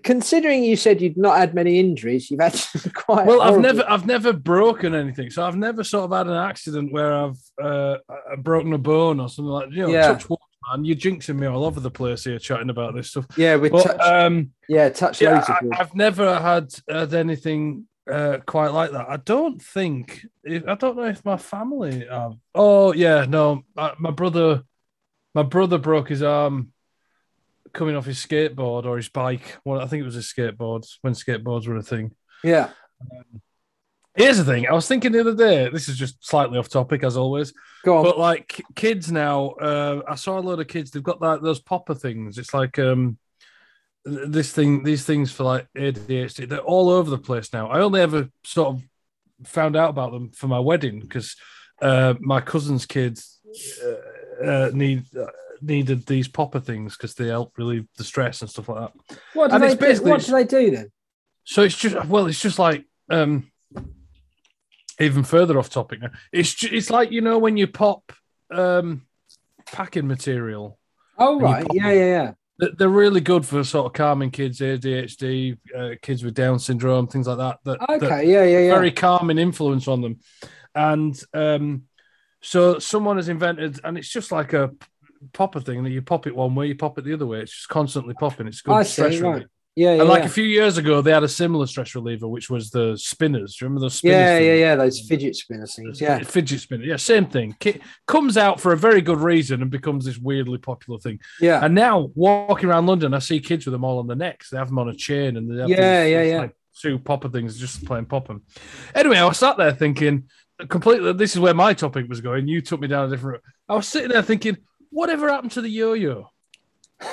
[SPEAKER 2] Considering you said you'd not had many injuries, you've had quite.
[SPEAKER 3] well, I've never, I've never broken anything, so I've never sort of had an accident where I've uh, uh, broken a bone or something like. You know,
[SPEAKER 2] Yeah.
[SPEAKER 3] touch wood, man. You're jinxing me all over the place here, chatting about this stuff.
[SPEAKER 2] Yeah,
[SPEAKER 3] But
[SPEAKER 2] touch.
[SPEAKER 3] um,
[SPEAKER 2] yeah, touch
[SPEAKER 3] yeah, I. I've never had had anything uh, quite like that. I don't think if, I don't know if my family. Have. Oh yeah, no, my, my brother, my brother broke his arm coming off his skateboard or his bike. Well, I think it was his skateboard when skateboards were a thing.
[SPEAKER 2] Yeah.
[SPEAKER 3] Um, here's the thing. I was thinking the other day. This is just slightly off topic as always.
[SPEAKER 2] Go on.
[SPEAKER 3] But like kids now, uh, I saw a load of kids. They've got that those popper things. It's like um, this thing, these things for like ADHD. They're all over the place now. I only ever sort of found out about them for my wedding because uh, my cousin's kids uh, uh, need uh, needed these popper things because they help relieve the stress and stuff like that.
[SPEAKER 2] what do
[SPEAKER 3] and
[SPEAKER 2] they do? What do they do then?
[SPEAKER 3] So it's just well, it's just like um even further off topic now. It's ju- it's like you know when you pop um packing material.
[SPEAKER 2] Oh right, yeah,
[SPEAKER 3] them.
[SPEAKER 2] yeah, yeah.
[SPEAKER 3] They- They're really good for sort of calming kids, ADHD, uh, kids with Down syndrome, things like that. That, that
[SPEAKER 2] Okay, yeah, yeah, yeah.
[SPEAKER 3] very calming influence on them. And um, so someone has invented, and it's just like a popper thing that you pop it one way, you pop it the other way. It's just constantly popping. It's good
[SPEAKER 2] I see,
[SPEAKER 3] stress
[SPEAKER 2] right.
[SPEAKER 3] relief.
[SPEAKER 2] yeah, yeah,
[SPEAKER 3] And like
[SPEAKER 2] yeah.
[SPEAKER 3] a few years ago, they had a similar stress reliever, which was the spinners. Do you remember those spinners?
[SPEAKER 2] yeah,
[SPEAKER 3] things?
[SPEAKER 2] yeah, yeah. Those fidget spinner things. Yeah,
[SPEAKER 3] Fidget spinner. Yeah, same thing. Ki- comes out for a very good reason and becomes this weirdly popular thing.
[SPEAKER 2] yeah.
[SPEAKER 3] And now, walking around London, I see kids with them all on their necks. They have them on a chain and they have
[SPEAKER 2] Yeah,
[SPEAKER 3] these,
[SPEAKER 2] yeah, yeah.
[SPEAKER 3] Like two popper things just playing pop 'em. Anyway, I was sat there thinking, completely, this is where my topic was going. You took me down a different route. I was sitting there thinking, whatever happened to the yo yo?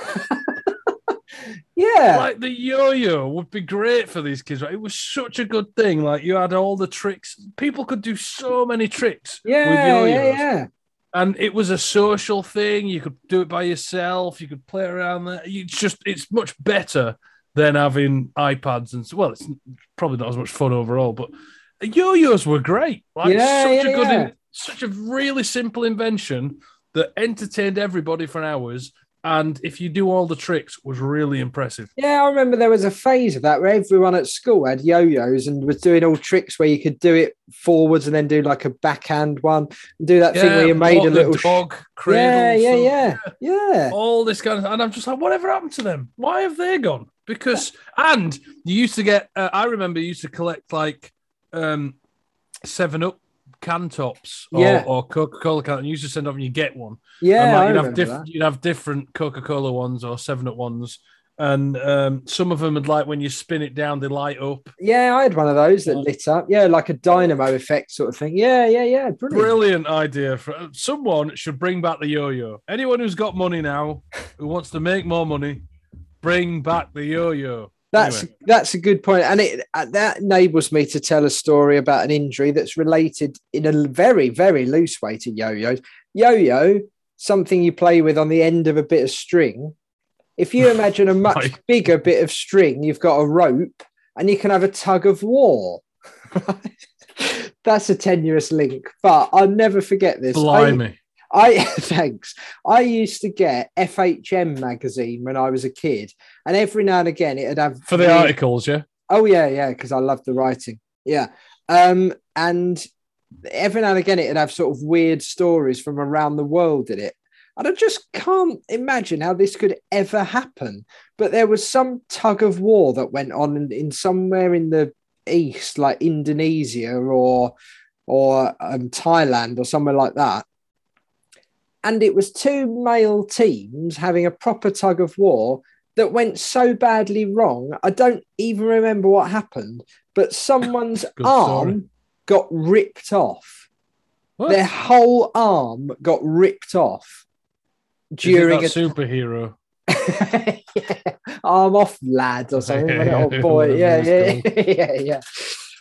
[SPEAKER 2] Yeah,
[SPEAKER 3] Like the yo-yo would be great for these kids. Right? It was such a good thing. Like you had all the tricks. People could do so many tricks with yo-yos.
[SPEAKER 2] yeah, yeah.
[SPEAKER 3] And it was a social thing. You could do it by yourself. You could play around there. It's just it's much better than having iPads and so well, it's probably not as much fun overall, but yo-yos were great. Like
[SPEAKER 2] Yeah,
[SPEAKER 3] such
[SPEAKER 2] yeah,
[SPEAKER 3] a good
[SPEAKER 2] yeah.
[SPEAKER 3] such a really simple invention that entertained everybody for hours. And if you do all the tricks, was really impressive.
[SPEAKER 2] Yeah, I remember there was a phase of that where everyone at school had yo-yos and was doing all tricks where you could do it forwards and then do like a backhand one and do that thing where you made a little sh-
[SPEAKER 3] dog cradle.
[SPEAKER 2] yeah, yeah, yeah, yeah.
[SPEAKER 3] All this kind of, and I'm just like, whatever happened to them? Why have they gone? Because, and you used to get, uh, I remember you used to collect like um, Seven Up can tops or,
[SPEAKER 2] Yeah.
[SPEAKER 3] or Coca Cola can. And you used to send off and you get one.
[SPEAKER 2] Yeah,
[SPEAKER 3] like, you'd have
[SPEAKER 2] that.
[SPEAKER 3] you'd have different Coca Cola ones or Seven Up ones, and um, some of them would like when you spin it down, they light up.
[SPEAKER 2] Yeah, I had one of those that lit up. Yeah, like a dynamo effect sort of thing. Yeah, yeah, yeah. Brilliant.
[SPEAKER 3] Brilliant idea for someone should bring back the yo-yo. Anyone who's got money now who wants to make more money, bring back the yo-yo.
[SPEAKER 2] That's
[SPEAKER 3] Anyway.
[SPEAKER 2] that's a good point, and it uh, that enables me to tell a story about an injury that's related in a very very loose way to yo-yos. Yo-yo, something you play with on the end of a bit of string. If you imagine a much
[SPEAKER 3] Right.
[SPEAKER 2] bigger bit of string, you've got a rope, and you can have a tug of war. that's a tenuous link, but I'll never forget this. I-
[SPEAKER 3] Blimey.
[SPEAKER 2] I thanks. I used to get FHM magazine when I was a kid, and every now and again it'd have
[SPEAKER 3] For the articles, yeah?
[SPEAKER 2] Oh yeah, yeah, because I love the writing. Yeah, um, and every now and again it'd have sort of weird stories from around the world in it, and I just can't imagine how this could ever happen. But there was some tug of war that went on in, in somewhere in the east, like Indonesia or or um, Thailand or somewhere like that. And it was two male teams having a proper tug of war that went so badly wrong. I don't even remember what happened, but someone's arm
[SPEAKER 3] story.
[SPEAKER 2] got ripped off.
[SPEAKER 3] What?
[SPEAKER 2] Their whole arm got ripped off during a
[SPEAKER 3] Is it that superhero.
[SPEAKER 2] yeah. arm off lad or something.
[SPEAKER 3] Yeah,
[SPEAKER 2] boy. Yeah, yeah, yeah, yeah.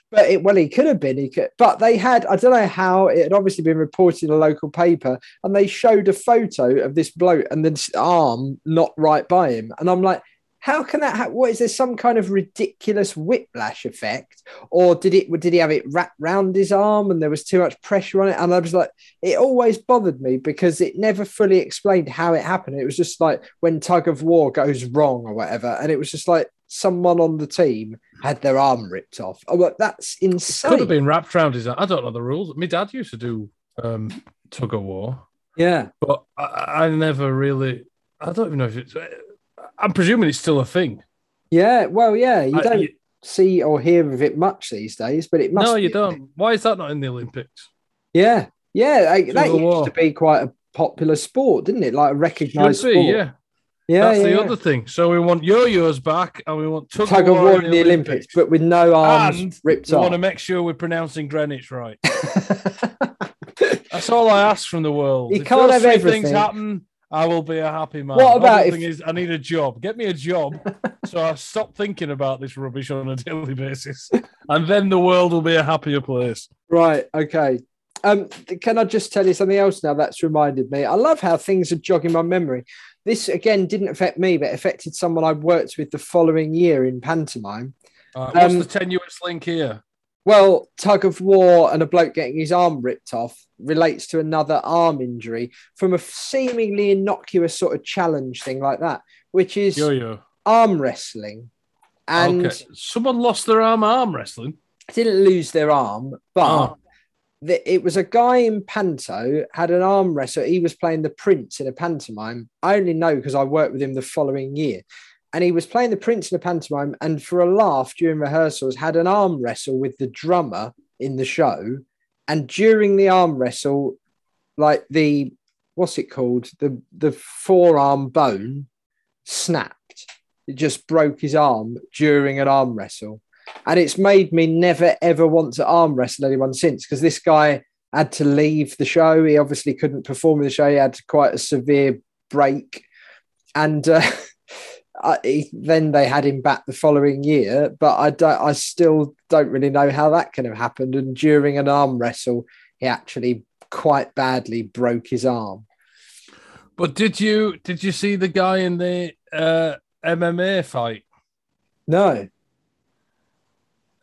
[SPEAKER 2] But it, well, he could have been. He could, but they had. I don't know how it had obviously been reported in a local paper, and they showed a photo of this bloke and this arm not right by him, and I'm like. How can that happen? What is there some kind of ridiculous whiplash effect, or did it? Did he have it wrapped round his arm and there was too much pressure on it? And I was like, it always bothered me because it never fully explained how it happened. It was just like when tug of war goes wrong or whatever, and it was just like someone on the team had their arm ripped off. Oh, but that's insane.
[SPEAKER 3] Could have been wrapped around his I don't know the rules. My dad used to do um, tug of war,
[SPEAKER 2] Yeah,
[SPEAKER 3] but I, I never really. I don't even know if it's. I'm presuming it's still a thing.
[SPEAKER 2] yeah. Well, yeah. You
[SPEAKER 3] I-
[SPEAKER 2] don't.
[SPEAKER 3] you-
[SPEAKER 2] see or hear of it much these days, but it must.
[SPEAKER 3] No, you don't. Why is that not in the Olympics?
[SPEAKER 2] Yeah, yeah, I- that used
[SPEAKER 3] War.
[SPEAKER 2] to be quite a popular sport, didn't it? Like a
[SPEAKER 3] Should
[SPEAKER 2] recognised
[SPEAKER 3] be,
[SPEAKER 2] sport.
[SPEAKER 3] yeah.
[SPEAKER 2] Yeah,
[SPEAKER 3] That's
[SPEAKER 2] yeah,
[SPEAKER 3] the
[SPEAKER 2] yeah.
[SPEAKER 3] other thing. So we want yo-yos back, and we want tug,
[SPEAKER 2] tug of war in the Olympics, but with no arms
[SPEAKER 3] And
[SPEAKER 2] ripped
[SPEAKER 3] we want to make sure we're pronouncing Greenwich right. That's all I ask from the world.
[SPEAKER 2] You
[SPEAKER 3] if
[SPEAKER 2] can't have
[SPEAKER 3] three things happen, I will be a happy man.
[SPEAKER 2] What about
[SPEAKER 3] Other
[SPEAKER 2] if-
[SPEAKER 3] thing is, I need a job. Get me a job, so I stop thinking about this rubbish on a daily basis, and then the world will be a happier place.
[SPEAKER 2] Right. Okay. Um, can I just tell you something else now that's reminded me? I love how things are jogging my memory. This again didn't affect me, but affected someone I worked with the following year in pantomime.
[SPEAKER 3] Uh, what's
[SPEAKER 2] Um,
[SPEAKER 3] the tenuous link here?
[SPEAKER 2] Well, tug of war and a bloke getting his arm ripped off relates to another arm injury from a seemingly innocuous sort of challenge thing like that, which is
[SPEAKER 3] Yo-yo.
[SPEAKER 2] arm wrestling. And
[SPEAKER 3] okay. Someone lost their arm arm wrestling.
[SPEAKER 2] didn't lose their arm, but
[SPEAKER 3] Oh.
[SPEAKER 2] The, it was a guy in Panto had an arm wrestle. He was playing the Prince in a pantomime. I only know because I worked with him the following year. And he was playing the Prince in a pantomime, and for a laugh during rehearsals, had an arm wrestle with the drummer in the show. And during the arm wrestle, like the what's it called? The the forearm bone snapped. It just broke his arm during an arm wrestle and it's made me never ever want to arm wrestle anyone since because this guy had to leave the show. He obviously couldn't perform in the show. He had quite a severe break, and uh, I, he, then they had him back the following year. But I don't. I still don't really know how that can have happened. And during an arm wrestle, he actually quite badly broke his arm.
[SPEAKER 3] But did you did you see the guy in the uh, MMA fight?
[SPEAKER 2] No.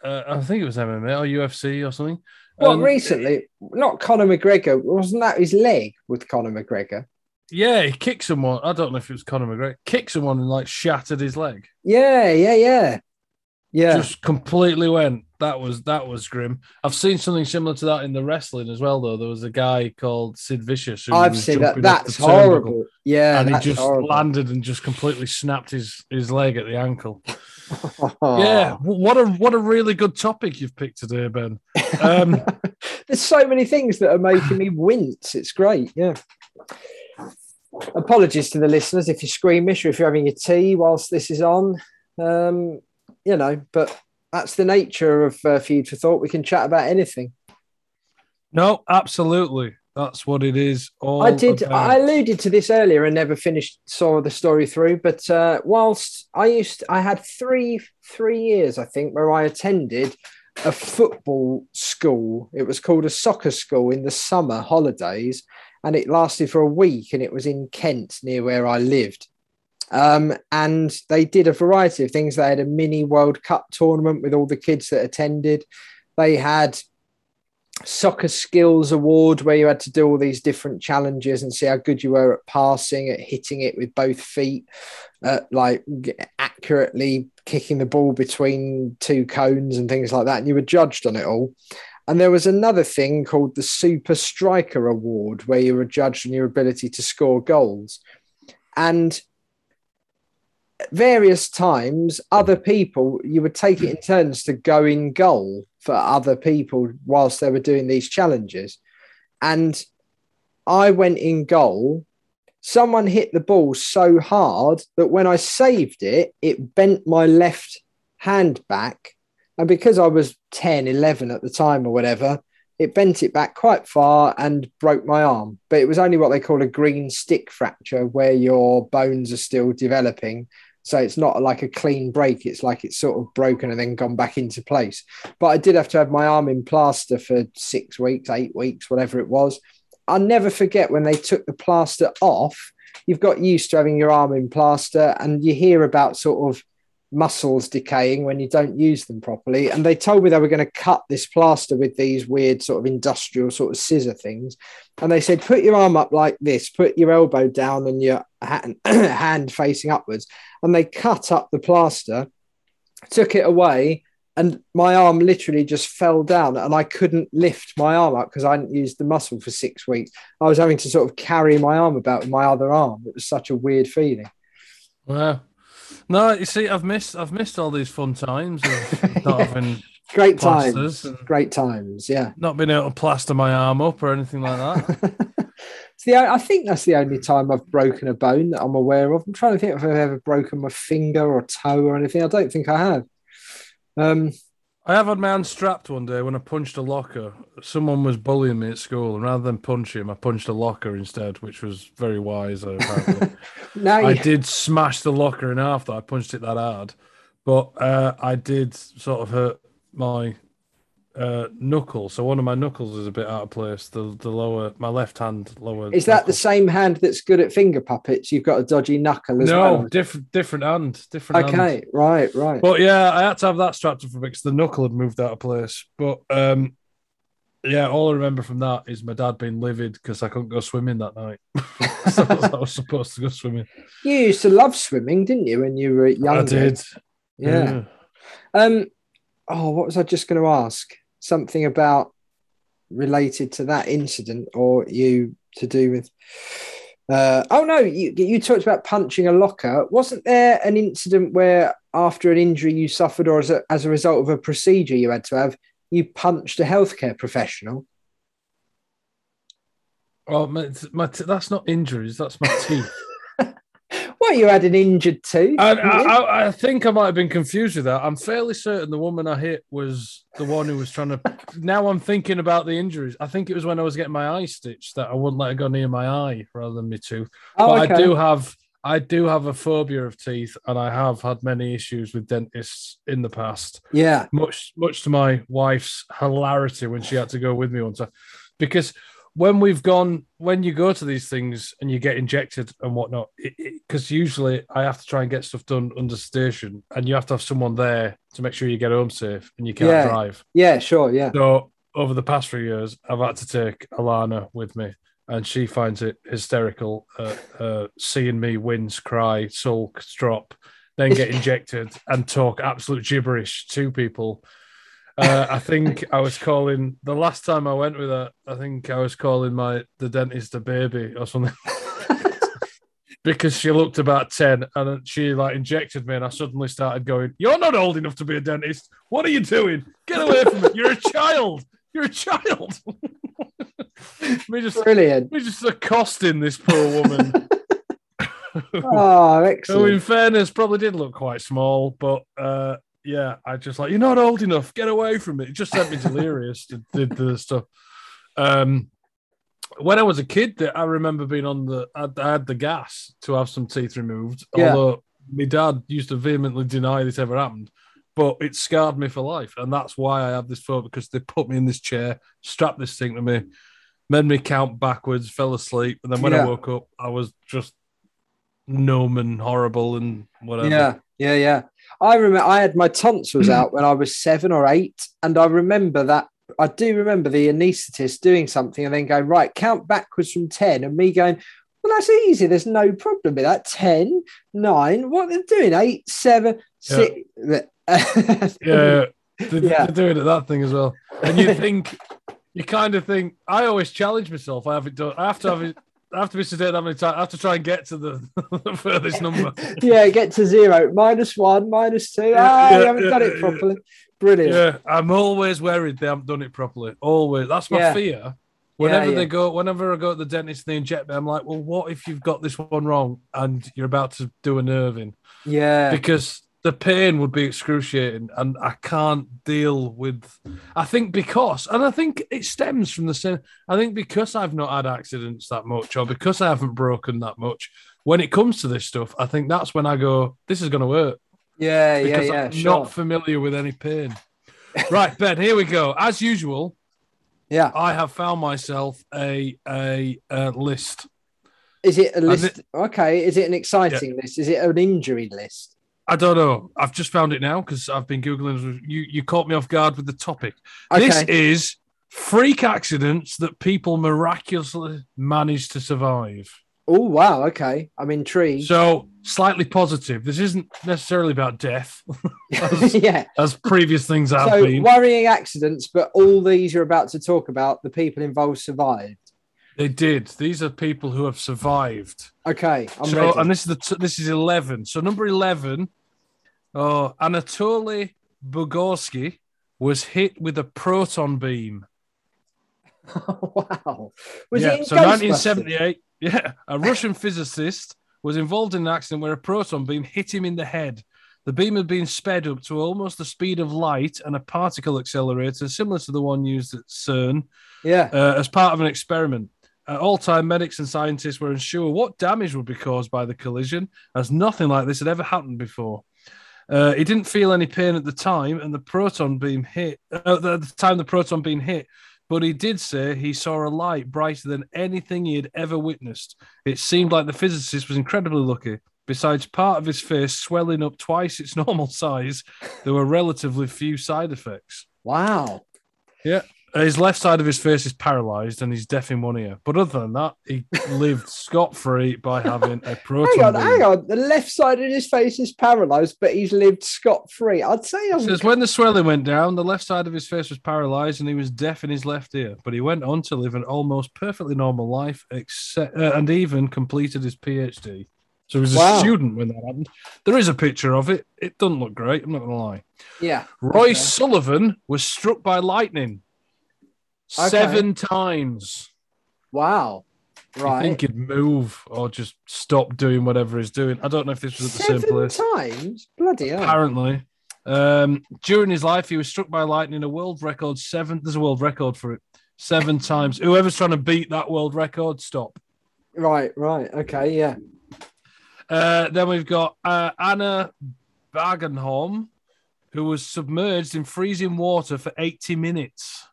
[SPEAKER 3] Uh, I think it was MMA or UFC or something.
[SPEAKER 2] Well,
[SPEAKER 3] Um,
[SPEAKER 2] recently, not Conor McGregor. Wasn't that his leg with Conor McGregor?
[SPEAKER 3] Yeah, he kicked someone. I don't know if it was Conor McGregor. Kicked someone and like shattered his leg.
[SPEAKER 2] Yeah, yeah, yeah, yeah.
[SPEAKER 3] Just completely went. That was that was grim. I've seen something similar to that in the wrestling as well. Though there was a guy called Sid Vicious. Who
[SPEAKER 2] I've seen that.
[SPEAKER 3] jumping off the
[SPEAKER 2] That's horrible. Yeah,
[SPEAKER 3] and he just
[SPEAKER 2] horrible.
[SPEAKER 3] landed and just completely snapped his his leg at the ankle. Yeah, what a what a really good topic you've picked today, Ben. Um,
[SPEAKER 2] There's so many things that are making me wince. It's great. Yeah. Apologies to the listeners if you're squeamish or if you're having your tea whilst this is on. Um, you know, but that's the nature of uh, Feud for Thought. We can chat about anything.
[SPEAKER 3] no, absolutely, that's what it is.
[SPEAKER 2] I did.
[SPEAKER 3] about.
[SPEAKER 2] I alluded to this earlier and never finished saw the story through. But uh, whilst I used, I had three three years, I think, where I attended a football school. It was called a soccer school in the summer holidays, and it lasted for a week. And it was in Kent, near where I lived. Um, and they did a variety of things. They had a mini World Cup tournament with all the kids that attended. They had soccer skills award where you had to do all these different challenges and see how good you were at passing at hitting it with both feet at like accurately kicking the ball between two cones and things like that and you were judged on it all. And there was another thing called the super striker award where you were judged on your ability to score goals. And various times other people you would take it in turns to go in goal for other people whilst they were doing these challenges. And i went in goal. Someone hit the ball so hard that when i saved it it bent my left hand back. And because i was 10 11 at the time or whatever it bent it back quite far and broke my arm. But it was only what they call a green stick fracture where your bones are still developing so it's not like a clean break. It's like it's sort of broken and then gone back into place. But I did have to have my arm in plaster for six weeks, eight weeks, whatever it was. I'll never forget when they took the plaster off. You've got used to having your arm in plaster, and you hear about sort of muscles decaying when you don't use them properly. And they told me they were going to cut this plaster with these weird sort of industrial sort of scissor things. And they said, put your arm up like this, put your elbow down and your hand, facing upwards. And they cut up the plaster, took it away, and my arm literally just fell down and I couldn't lift my arm up because I hadn't used the muscle for six weeks. I was having to sort of carry my arm about with my other arm. It was such a weird feeling.
[SPEAKER 3] Wow. No, you see, I've missed I've missed all these fun times of not having
[SPEAKER 2] Great times. Great times. Yeah.
[SPEAKER 3] not being able to plaster my arm up or anything like that.
[SPEAKER 2] It's the, I think that's the only time I've broken a bone that I'm aware of. I'm trying to think if I've ever broken my finger or toe or anything. I don't think I have. Um,
[SPEAKER 3] I have had my hand strapped one day when I punched a locker. Someone was bullying me at school, and rather than punch him, I punched a locker instead, which was very wise.
[SPEAKER 2] Now
[SPEAKER 3] I did smash the locker in half. Though I punched it that hard, but uh, I did sort of hurt my uh, knuckle. So one of my knuckles is a bit out of place. The the lower, my left hand lower.
[SPEAKER 2] is that
[SPEAKER 3] knuckle.
[SPEAKER 2] the same hand that's good at finger puppets? You've got a dodgy knuckle as
[SPEAKER 3] No,
[SPEAKER 2] well.
[SPEAKER 3] different different hand. Different. hand.
[SPEAKER 2] Okay, right, right.
[SPEAKER 3] But yeah, I had to have that strapped up for because the knuckle had moved out of place. But um, yeah, all I remember from that is my dad being livid because I couldn't go swimming that night. so I was supposed to go swimming.
[SPEAKER 2] you used to love swimming, didn't you, when you were younger?
[SPEAKER 3] I did.
[SPEAKER 2] Yeah. Um. Oh, what was I just going to ask? Something about related to that incident, or you to do with? Uh, oh no, you you talked about punching a locker. Wasn't there an incident where after an injury you suffered, or as a, as a result of a procedure you had to have, you punched a healthcare professional?
[SPEAKER 3] Oh, my, my that's not injuries. That's my teeth.
[SPEAKER 2] Well, you had an injured tooth.
[SPEAKER 3] I. I, I think I might have been confused with that. I'm fairly certain the woman I hit was the one who was trying to. now I'm thinking about the injuries. I think it was when I was getting my eye stitched that I wouldn't let it go near my eye rather than my tooth.
[SPEAKER 2] oh,
[SPEAKER 3] but
[SPEAKER 2] okay.
[SPEAKER 3] I do have I do have a phobia of teeth, and I have had many issues with dentists in the past.
[SPEAKER 2] Yeah,
[SPEAKER 3] Much much to my wife's hilarity when she had to go with me time, because when we've gone when you go to these things and you get injected and whatnot, because usually I have to try and get stuff done under sedation, and you have to have someone there to make sure you get home safe, and you can't
[SPEAKER 2] Yeah.
[SPEAKER 3] drive.
[SPEAKER 2] yeah, sure, yeah.
[SPEAKER 3] So over the past few years, I've had to take Alana with me, and she finds it hysterical uh, uh, seeing me wince, cry, sulk, drop, then get injected and talk absolute gibberish to people. Uh, I think I was calling the last time I went with her. I think I was calling my the dentist a baby or something. Because she looked about 10 and she like injected me, and I suddenly started going, You're not old enough to be a dentist. What are you doing? Get away from it. You're a child. You're a child. me just
[SPEAKER 2] Brilliant.
[SPEAKER 3] me just accosting this poor woman.
[SPEAKER 2] Oh,
[SPEAKER 3] who,
[SPEAKER 2] excellent.
[SPEAKER 3] in fairness, probably did look quite small, but uh, yeah, I just like, You're not old enough. Get away from it. It just sent me delirious to did the stuff. Um when I was a kid, that I remember being on the, I, I had the gas to have some teeth removed.
[SPEAKER 2] Yeah.
[SPEAKER 3] Although my dad used to vehemently deny this ever happened, but it scarred me for life, and that's why I have this phobia because they put me in this chair, strapped this thing to me, made me count backwards, fell asleep, and then when
[SPEAKER 2] Yeah.
[SPEAKER 3] I woke up, I was just numb and horrible and whatever.
[SPEAKER 2] Yeah, yeah, yeah. I remember I had my tonsils mm. out when I was seven or eight, and I remember that. I do remember the anaesthetist doing something and then going, right, count backwards from 10, and me going, well, that's easy. There's no problem with that. 10, 9, what they're doing? 8, 7, 6.
[SPEAKER 3] yeah, they,
[SPEAKER 2] Yeah.
[SPEAKER 3] they're doing it that thing as well. And you think, you kind of think, I always challenge myself. I haven't done. I have to have it. I have to be sedated that many times. I have to try and get to the, the furthest number.
[SPEAKER 2] yeah, get to zero. Minus one, minus two.
[SPEAKER 3] Yeah,
[SPEAKER 2] ah,
[SPEAKER 3] yeah,
[SPEAKER 2] you haven't
[SPEAKER 3] yeah,
[SPEAKER 2] done it properly. Brilliant.
[SPEAKER 3] Yeah, I'm always worried they haven't done it properly. Always. That's my fear. Whenever they go, whenever I go to the dentist and they inject me, I'm like, well, what if you've got this one wrong and you're about to do a nerve in?
[SPEAKER 2] Yeah.
[SPEAKER 3] Because the pain would be excruciating and I can't deal with. I think because, and I think it stems from the same. I think because I've not had accidents that much or because I haven't broken that much, when it comes to this stuff, I think that's when I go, this is going to hurt
[SPEAKER 2] yeah, yeah,
[SPEAKER 3] because
[SPEAKER 2] yeah.
[SPEAKER 3] I'm
[SPEAKER 2] Sure.
[SPEAKER 3] not familiar with any pain. right, Ben, here we go. As usual,
[SPEAKER 2] yeah.
[SPEAKER 3] I have found myself a a, uh list.
[SPEAKER 2] Is it a list? Okay. Is it an exciting list? Is it an injury list?
[SPEAKER 3] I don't know. I've just found it now because I've been googling. You you caught me off guard with the topic.
[SPEAKER 2] Okay.
[SPEAKER 3] This is freak accidents that people miraculously manage to survive.
[SPEAKER 2] Oh wow, okay. I'm intrigued.
[SPEAKER 3] So slightly positive. This isn't necessarily about death,
[SPEAKER 2] yeah.
[SPEAKER 3] as previous things have
[SPEAKER 2] So
[SPEAKER 3] been.
[SPEAKER 2] worrying accidents, but all these you're about to talk about, the people involved survived.
[SPEAKER 3] They did. These are people who have survived.
[SPEAKER 2] Okay, I'm
[SPEAKER 3] so,
[SPEAKER 2] ready.
[SPEAKER 3] and this is the t- this is eleven. So number eleven, oh, Anatoly Bugorsky was hit with a proton beam.
[SPEAKER 2] wow. Was
[SPEAKER 3] yeah, so 1978. Yeah, a Russian physicist was involved in an accident where a proton beam hit him in the head. The beam had been sped up to almost the speed of light and a particle accelerator similar to the one used at CERN
[SPEAKER 2] Yeah.
[SPEAKER 3] uh, as part of an experiment. At all time, medics and scientists were unsure what damage would be caused by the collision, as nothing like this had ever happened before. Uh, he didn't feel any pain at the time, and the proton beam hit. Uh, at the time the proton beam hit, but he did say he saw a light brighter than anything he had ever witnessed. It seemed like the physicist was incredibly lucky. Besides part of his face swelling up twice its normal size, there were relatively few side effects.
[SPEAKER 2] Wow.
[SPEAKER 3] His left side of his face is paralyzed and he's deaf in one ear. But other than that, he lived scot free by having a proton.
[SPEAKER 2] Hang on,
[SPEAKER 3] beam.
[SPEAKER 2] hang on. The left side of his face is paralyzed, but he's lived scot free. I'd say I'm.
[SPEAKER 3] Says when the swelling went down, the left side of his face was paralyzed and he was deaf in his left ear. But he went on to live an almost perfectly normal life, except uh, and even completed his PhD. So he was a
[SPEAKER 2] Wow.
[SPEAKER 3] student when that happened. There is a picture of it. It doesn't look great. I'm not going to lie.
[SPEAKER 2] Yeah.
[SPEAKER 3] Roy
[SPEAKER 2] Okay.
[SPEAKER 3] Sullivan was struck by lightning
[SPEAKER 2] Okay.
[SPEAKER 3] seven times.
[SPEAKER 2] Wow. Right.
[SPEAKER 3] think he'd move or just stop doing whatever he's doing? I don't know if this was at the
[SPEAKER 2] Seven
[SPEAKER 3] same place.
[SPEAKER 2] times? Bloody hell.
[SPEAKER 3] Apparently, um, during his life, he was struck by lightning. A world record seven. There's a world record for it. Seven times. Whoever's trying to beat that world record, stop.
[SPEAKER 2] Right, right. Okay, yeah.
[SPEAKER 3] Uh, then we've got uh, Anna Bagenholm, who was submerged in freezing water for 80 minutes.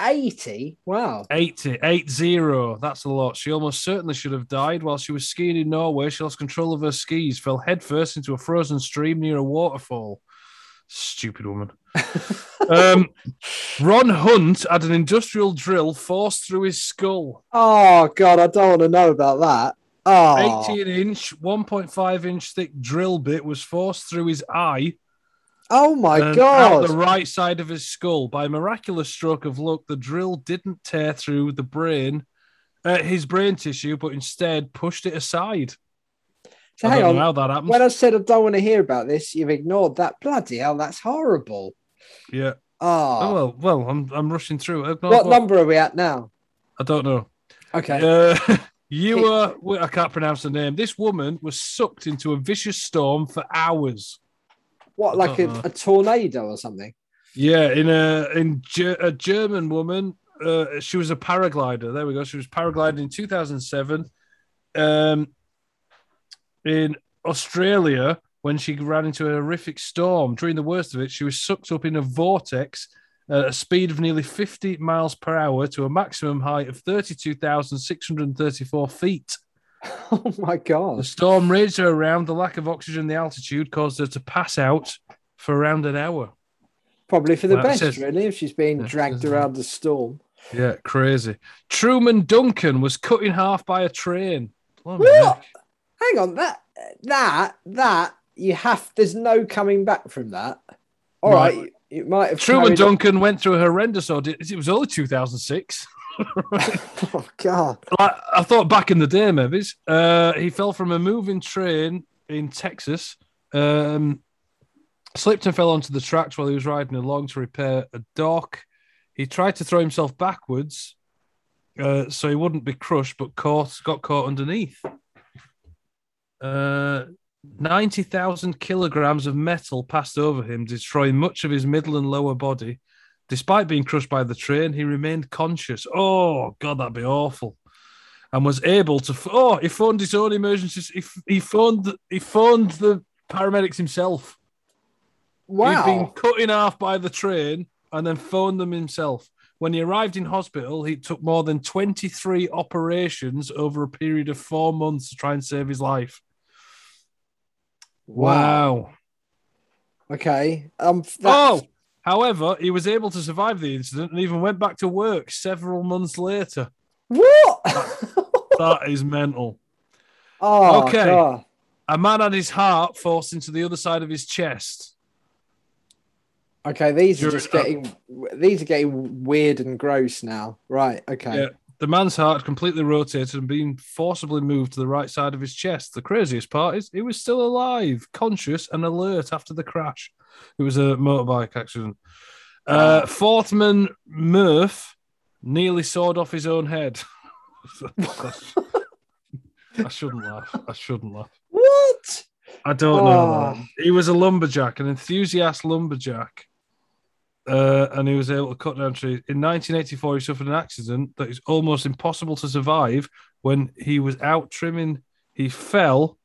[SPEAKER 2] 80? Wow.
[SPEAKER 3] 80, 80. That's a lot. She almost certainly should have died while she was skiing in Norway. She lost control of her skis, fell headfirst into a frozen stream near a waterfall. Stupid woman. um, Ron Hunt had an industrial drill forced through his skull.
[SPEAKER 2] Oh, God, I don't want to know about that. Oh,
[SPEAKER 3] 18 inch, 1.5 inch thick drill bit was forced through his eye
[SPEAKER 2] oh my
[SPEAKER 3] and
[SPEAKER 2] God.
[SPEAKER 3] out the right side of his skull. By miraculous stroke of luck, the drill didn't tear through the brain, uh, his brain tissue, but instead pushed it aside.
[SPEAKER 2] so
[SPEAKER 3] I
[SPEAKER 2] hang
[SPEAKER 3] don't
[SPEAKER 2] on.
[SPEAKER 3] know how that happened.
[SPEAKER 2] When I said I don't want to hear about this, you've ignored that. Bloody hell, that's horrible.
[SPEAKER 3] yeah.
[SPEAKER 2] Oh,
[SPEAKER 3] Oh well, well, I'm I'm rushing through.
[SPEAKER 2] what
[SPEAKER 3] well,
[SPEAKER 2] number are we at now?
[SPEAKER 3] I don't know.
[SPEAKER 2] Okay.
[SPEAKER 3] Uh, you were. I can't pronounce the name. This woman was sucked into a vicious storm for hours.
[SPEAKER 2] What, like a, a tornado or something?
[SPEAKER 3] Yeah, in a in Ge- a German woman. Uh, she was a paraglider. There we go. She was paragliding in 2007. Um, in Australia, when she ran into a horrific storm, during the worst of it, she was sucked up in a vortex at a speed of nearly 50 miles per hour to a maximum height of 32,634 feet.
[SPEAKER 2] Oh my God.
[SPEAKER 3] The storm raged her around. The lack of oxygen, in the altitude, caused her to pass out for around an hour.
[SPEAKER 2] Probably for the
[SPEAKER 3] Well,
[SPEAKER 2] best,
[SPEAKER 3] says-
[SPEAKER 2] really, if she's being dragged around the storm.
[SPEAKER 3] Yeah, crazy. Truman Duncan was cut in half by a train.
[SPEAKER 2] Hang on, that, that, that, you have, there's no coming back from that. All
[SPEAKER 3] Right.
[SPEAKER 2] right, you, you might have.
[SPEAKER 3] Truman
[SPEAKER 2] on-
[SPEAKER 3] Duncan went through a horrendous ordeal. It was only 2006.
[SPEAKER 2] Oh, God.
[SPEAKER 3] I, thought back in the day, maybe. Uh, he fell from a moving train in Texas, um, slipped and fell onto the tracks while he was riding along to repair a dock. He tried to throw himself backwards uh, so he wouldn't be crushed, but caught, got caught underneath. Uh, 90,000 kilograms of metal passed over him, destroying much of his middle and lower body. Despite being crushed by the train, he remained conscious. Oh, God, that'd be awful. And was able to. Oh, he phoned his own emergency. He, he phoned. He phoned the paramedics himself.
[SPEAKER 2] Wow.
[SPEAKER 3] He'd been cut in half by the train and then phoned them himself. When he arrived in hospital, he took more than 23 operations over a period of four months to try and save his life. Wow.
[SPEAKER 2] Okay. Um. That's,
[SPEAKER 3] Oh, however, he was able to survive the incident and even went back to work several months later.
[SPEAKER 2] What?
[SPEAKER 3] That is mental.
[SPEAKER 2] oh,
[SPEAKER 3] Okay.
[SPEAKER 2] God.
[SPEAKER 3] A man had his heart forced into the other side of his chest.
[SPEAKER 2] Okay, these are just getting these are getting weird and gross now. Right. Okay.
[SPEAKER 3] Yeah. The man's heart completely rotated and been forcibly moved to the right side of his chest. The craziest part is he was still alive, conscious, and alert after the crash. It was a motorbike accident. Uh, Forthman Murph nearly sawed off his own head. I shouldn't laugh. I shouldn't laugh.
[SPEAKER 2] What?
[SPEAKER 3] I don't know.
[SPEAKER 2] Oh.
[SPEAKER 3] He was a lumberjack, an enthusiast lumberjack, uh, and he was able to cut down trees. In 1984, he suffered an accident that is almost impossible to survive. When he was out trimming, he fell.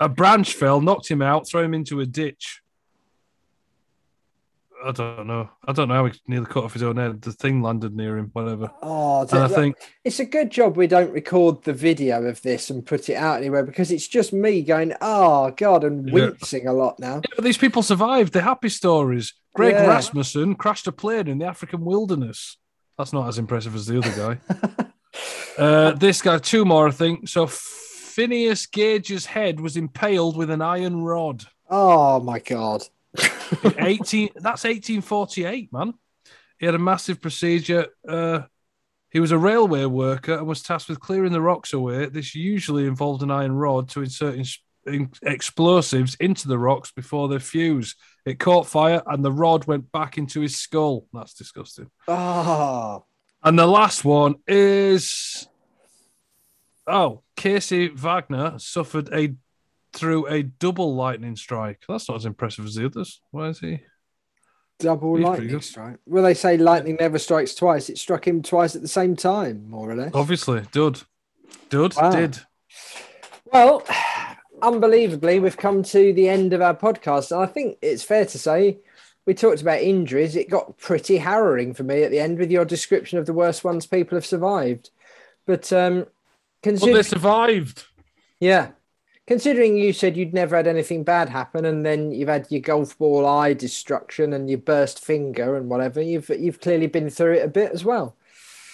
[SPEAKER 3] A branch fell, knocked him out, threw him into a ditch. I don't know. I don't know how he nearly cut off his own head. The thing landed near him, whatever.
[SPEAKER 2] Oh,
[SPEAKER 3] And I think
[SPEAKER 2] it's a good job we don't record the video of this and put it out anywhere because it's just me going, oh god, and
[SPEAKER 3] Yeah.
[SPEAKER 2] wincing a lot now.
[SPEAKER 3] Yeah, but these people survived. They're happy stories. Greg
[SPEAKER 2] Yeah.
[SPEAKER 3] Rasmussen crashed a plane in the African wilderness. That's not as impressive as the other guy. uh, this guy, two more, I think. So Phineas Gage's head was impaled with an iron rod.
[SPEAKER 2] Oh my god.
[SPEAKER 3] In 18 that's 1848, man. He had a massive procedure. Uh, he was a railway worker and was tasked with clearing the rocks away. This usually involved an iron rod to insert ins- in- explosives into the rocks before they fuse. It caught fire and the rod went back into his skull. That's disgusting.
[SPEAKER 2] Oh,
[SPEAKER 3] And the last one is oh, Casey Wagner suffered a through a double lightning strike. That's not as impressive as the others. Why is he?
[SPEAKER 2] double
[SPEAKER 3] He's
[SPEAKER 2] lightning strike. Well, they say lightning never strikes twice. It struck him twice at the same time, more or less.
[SPEAKER 3] Obviously, dud. Dud
[SPEAKER 2] Wow.
[SPEAKER 3] did.
[SPEAKER 2] Well, unbelievably, we've come to the end of our podcast. And I think it's fair to say we talked about injuries. It got pretty harrowing for me at the end with your description of the worst ones people have survived. But um, consider-
[SPEAKER 3] they survived.
[SPEAKER 2] yeah, considering you said you'd never had anything bad happen, and then you've had your golf ball eye destruction and your burst finger and whatever, you've you've clearly been through it a bit as well.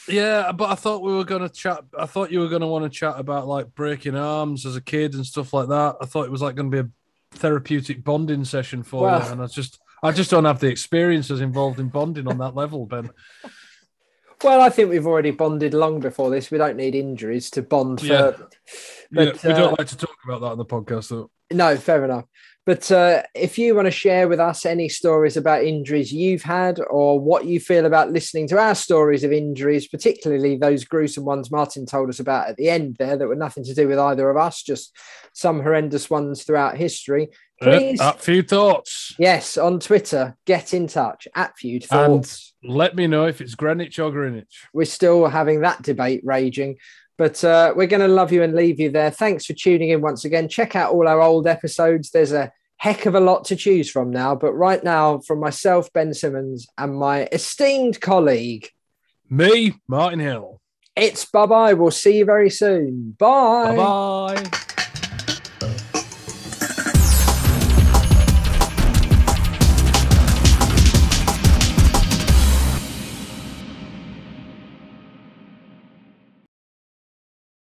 [SPEAKER 3] Yeah, but I thought we were going to chat. I thought you were going to want to chat about like breaking arms as a kid and stuff like that. I thought it was like going to be a therapeutic bonding session for
[SPEAKER 2] Well-
[SPEAKER 3] you, and I just, I just don't have the experiences involved in bonding on that level, Ben.
[SPEAKER 2] Well, I think we've already bonded long before this. We don't need injuries to bond
[SPEAKER 3] Yeah.
[SPEAKER 2] further. But,
[SPEAKER 3] yeah, we
[SPEAKER 2] uh,
[SPEAKER 3] don't like to talk about that on the podcast, though.
[SPEAKER 2] No, fair enough. But uh, if you want to share with us any stories about injuries you've had or what you feel about listening to our stories of injuries, particularly those gruesome ones Martin told us about at the end there that were nothing to do with either of us, just some horrendous ones throughout history, please,
[SPEAKER 3] Uh, a few thoughts.
[SPEAKER 2] yes, on Twitter, get in touch at Feud
[SPEAKER 3] And-
[SPEAKER 2] Thoughts.
[SPEAKER 3] Let me know if it's Greenwich or Greenwich.
[SPEAKER 2] We're still having that debate raging. But uh, we're going to love you and leave you there. Thanks for tuning in once again. Check out all our old episodes. There's a heck of a lot to choose from now. But right now, from myself, Ben Simmons, and my esteemed colleague,
[SPEAKER 3] Me, Martin Hill.
[SPEAKER 2] it's bye bye. We'll see you very soon. Bye.
[SPEAKER 3] Bye bye.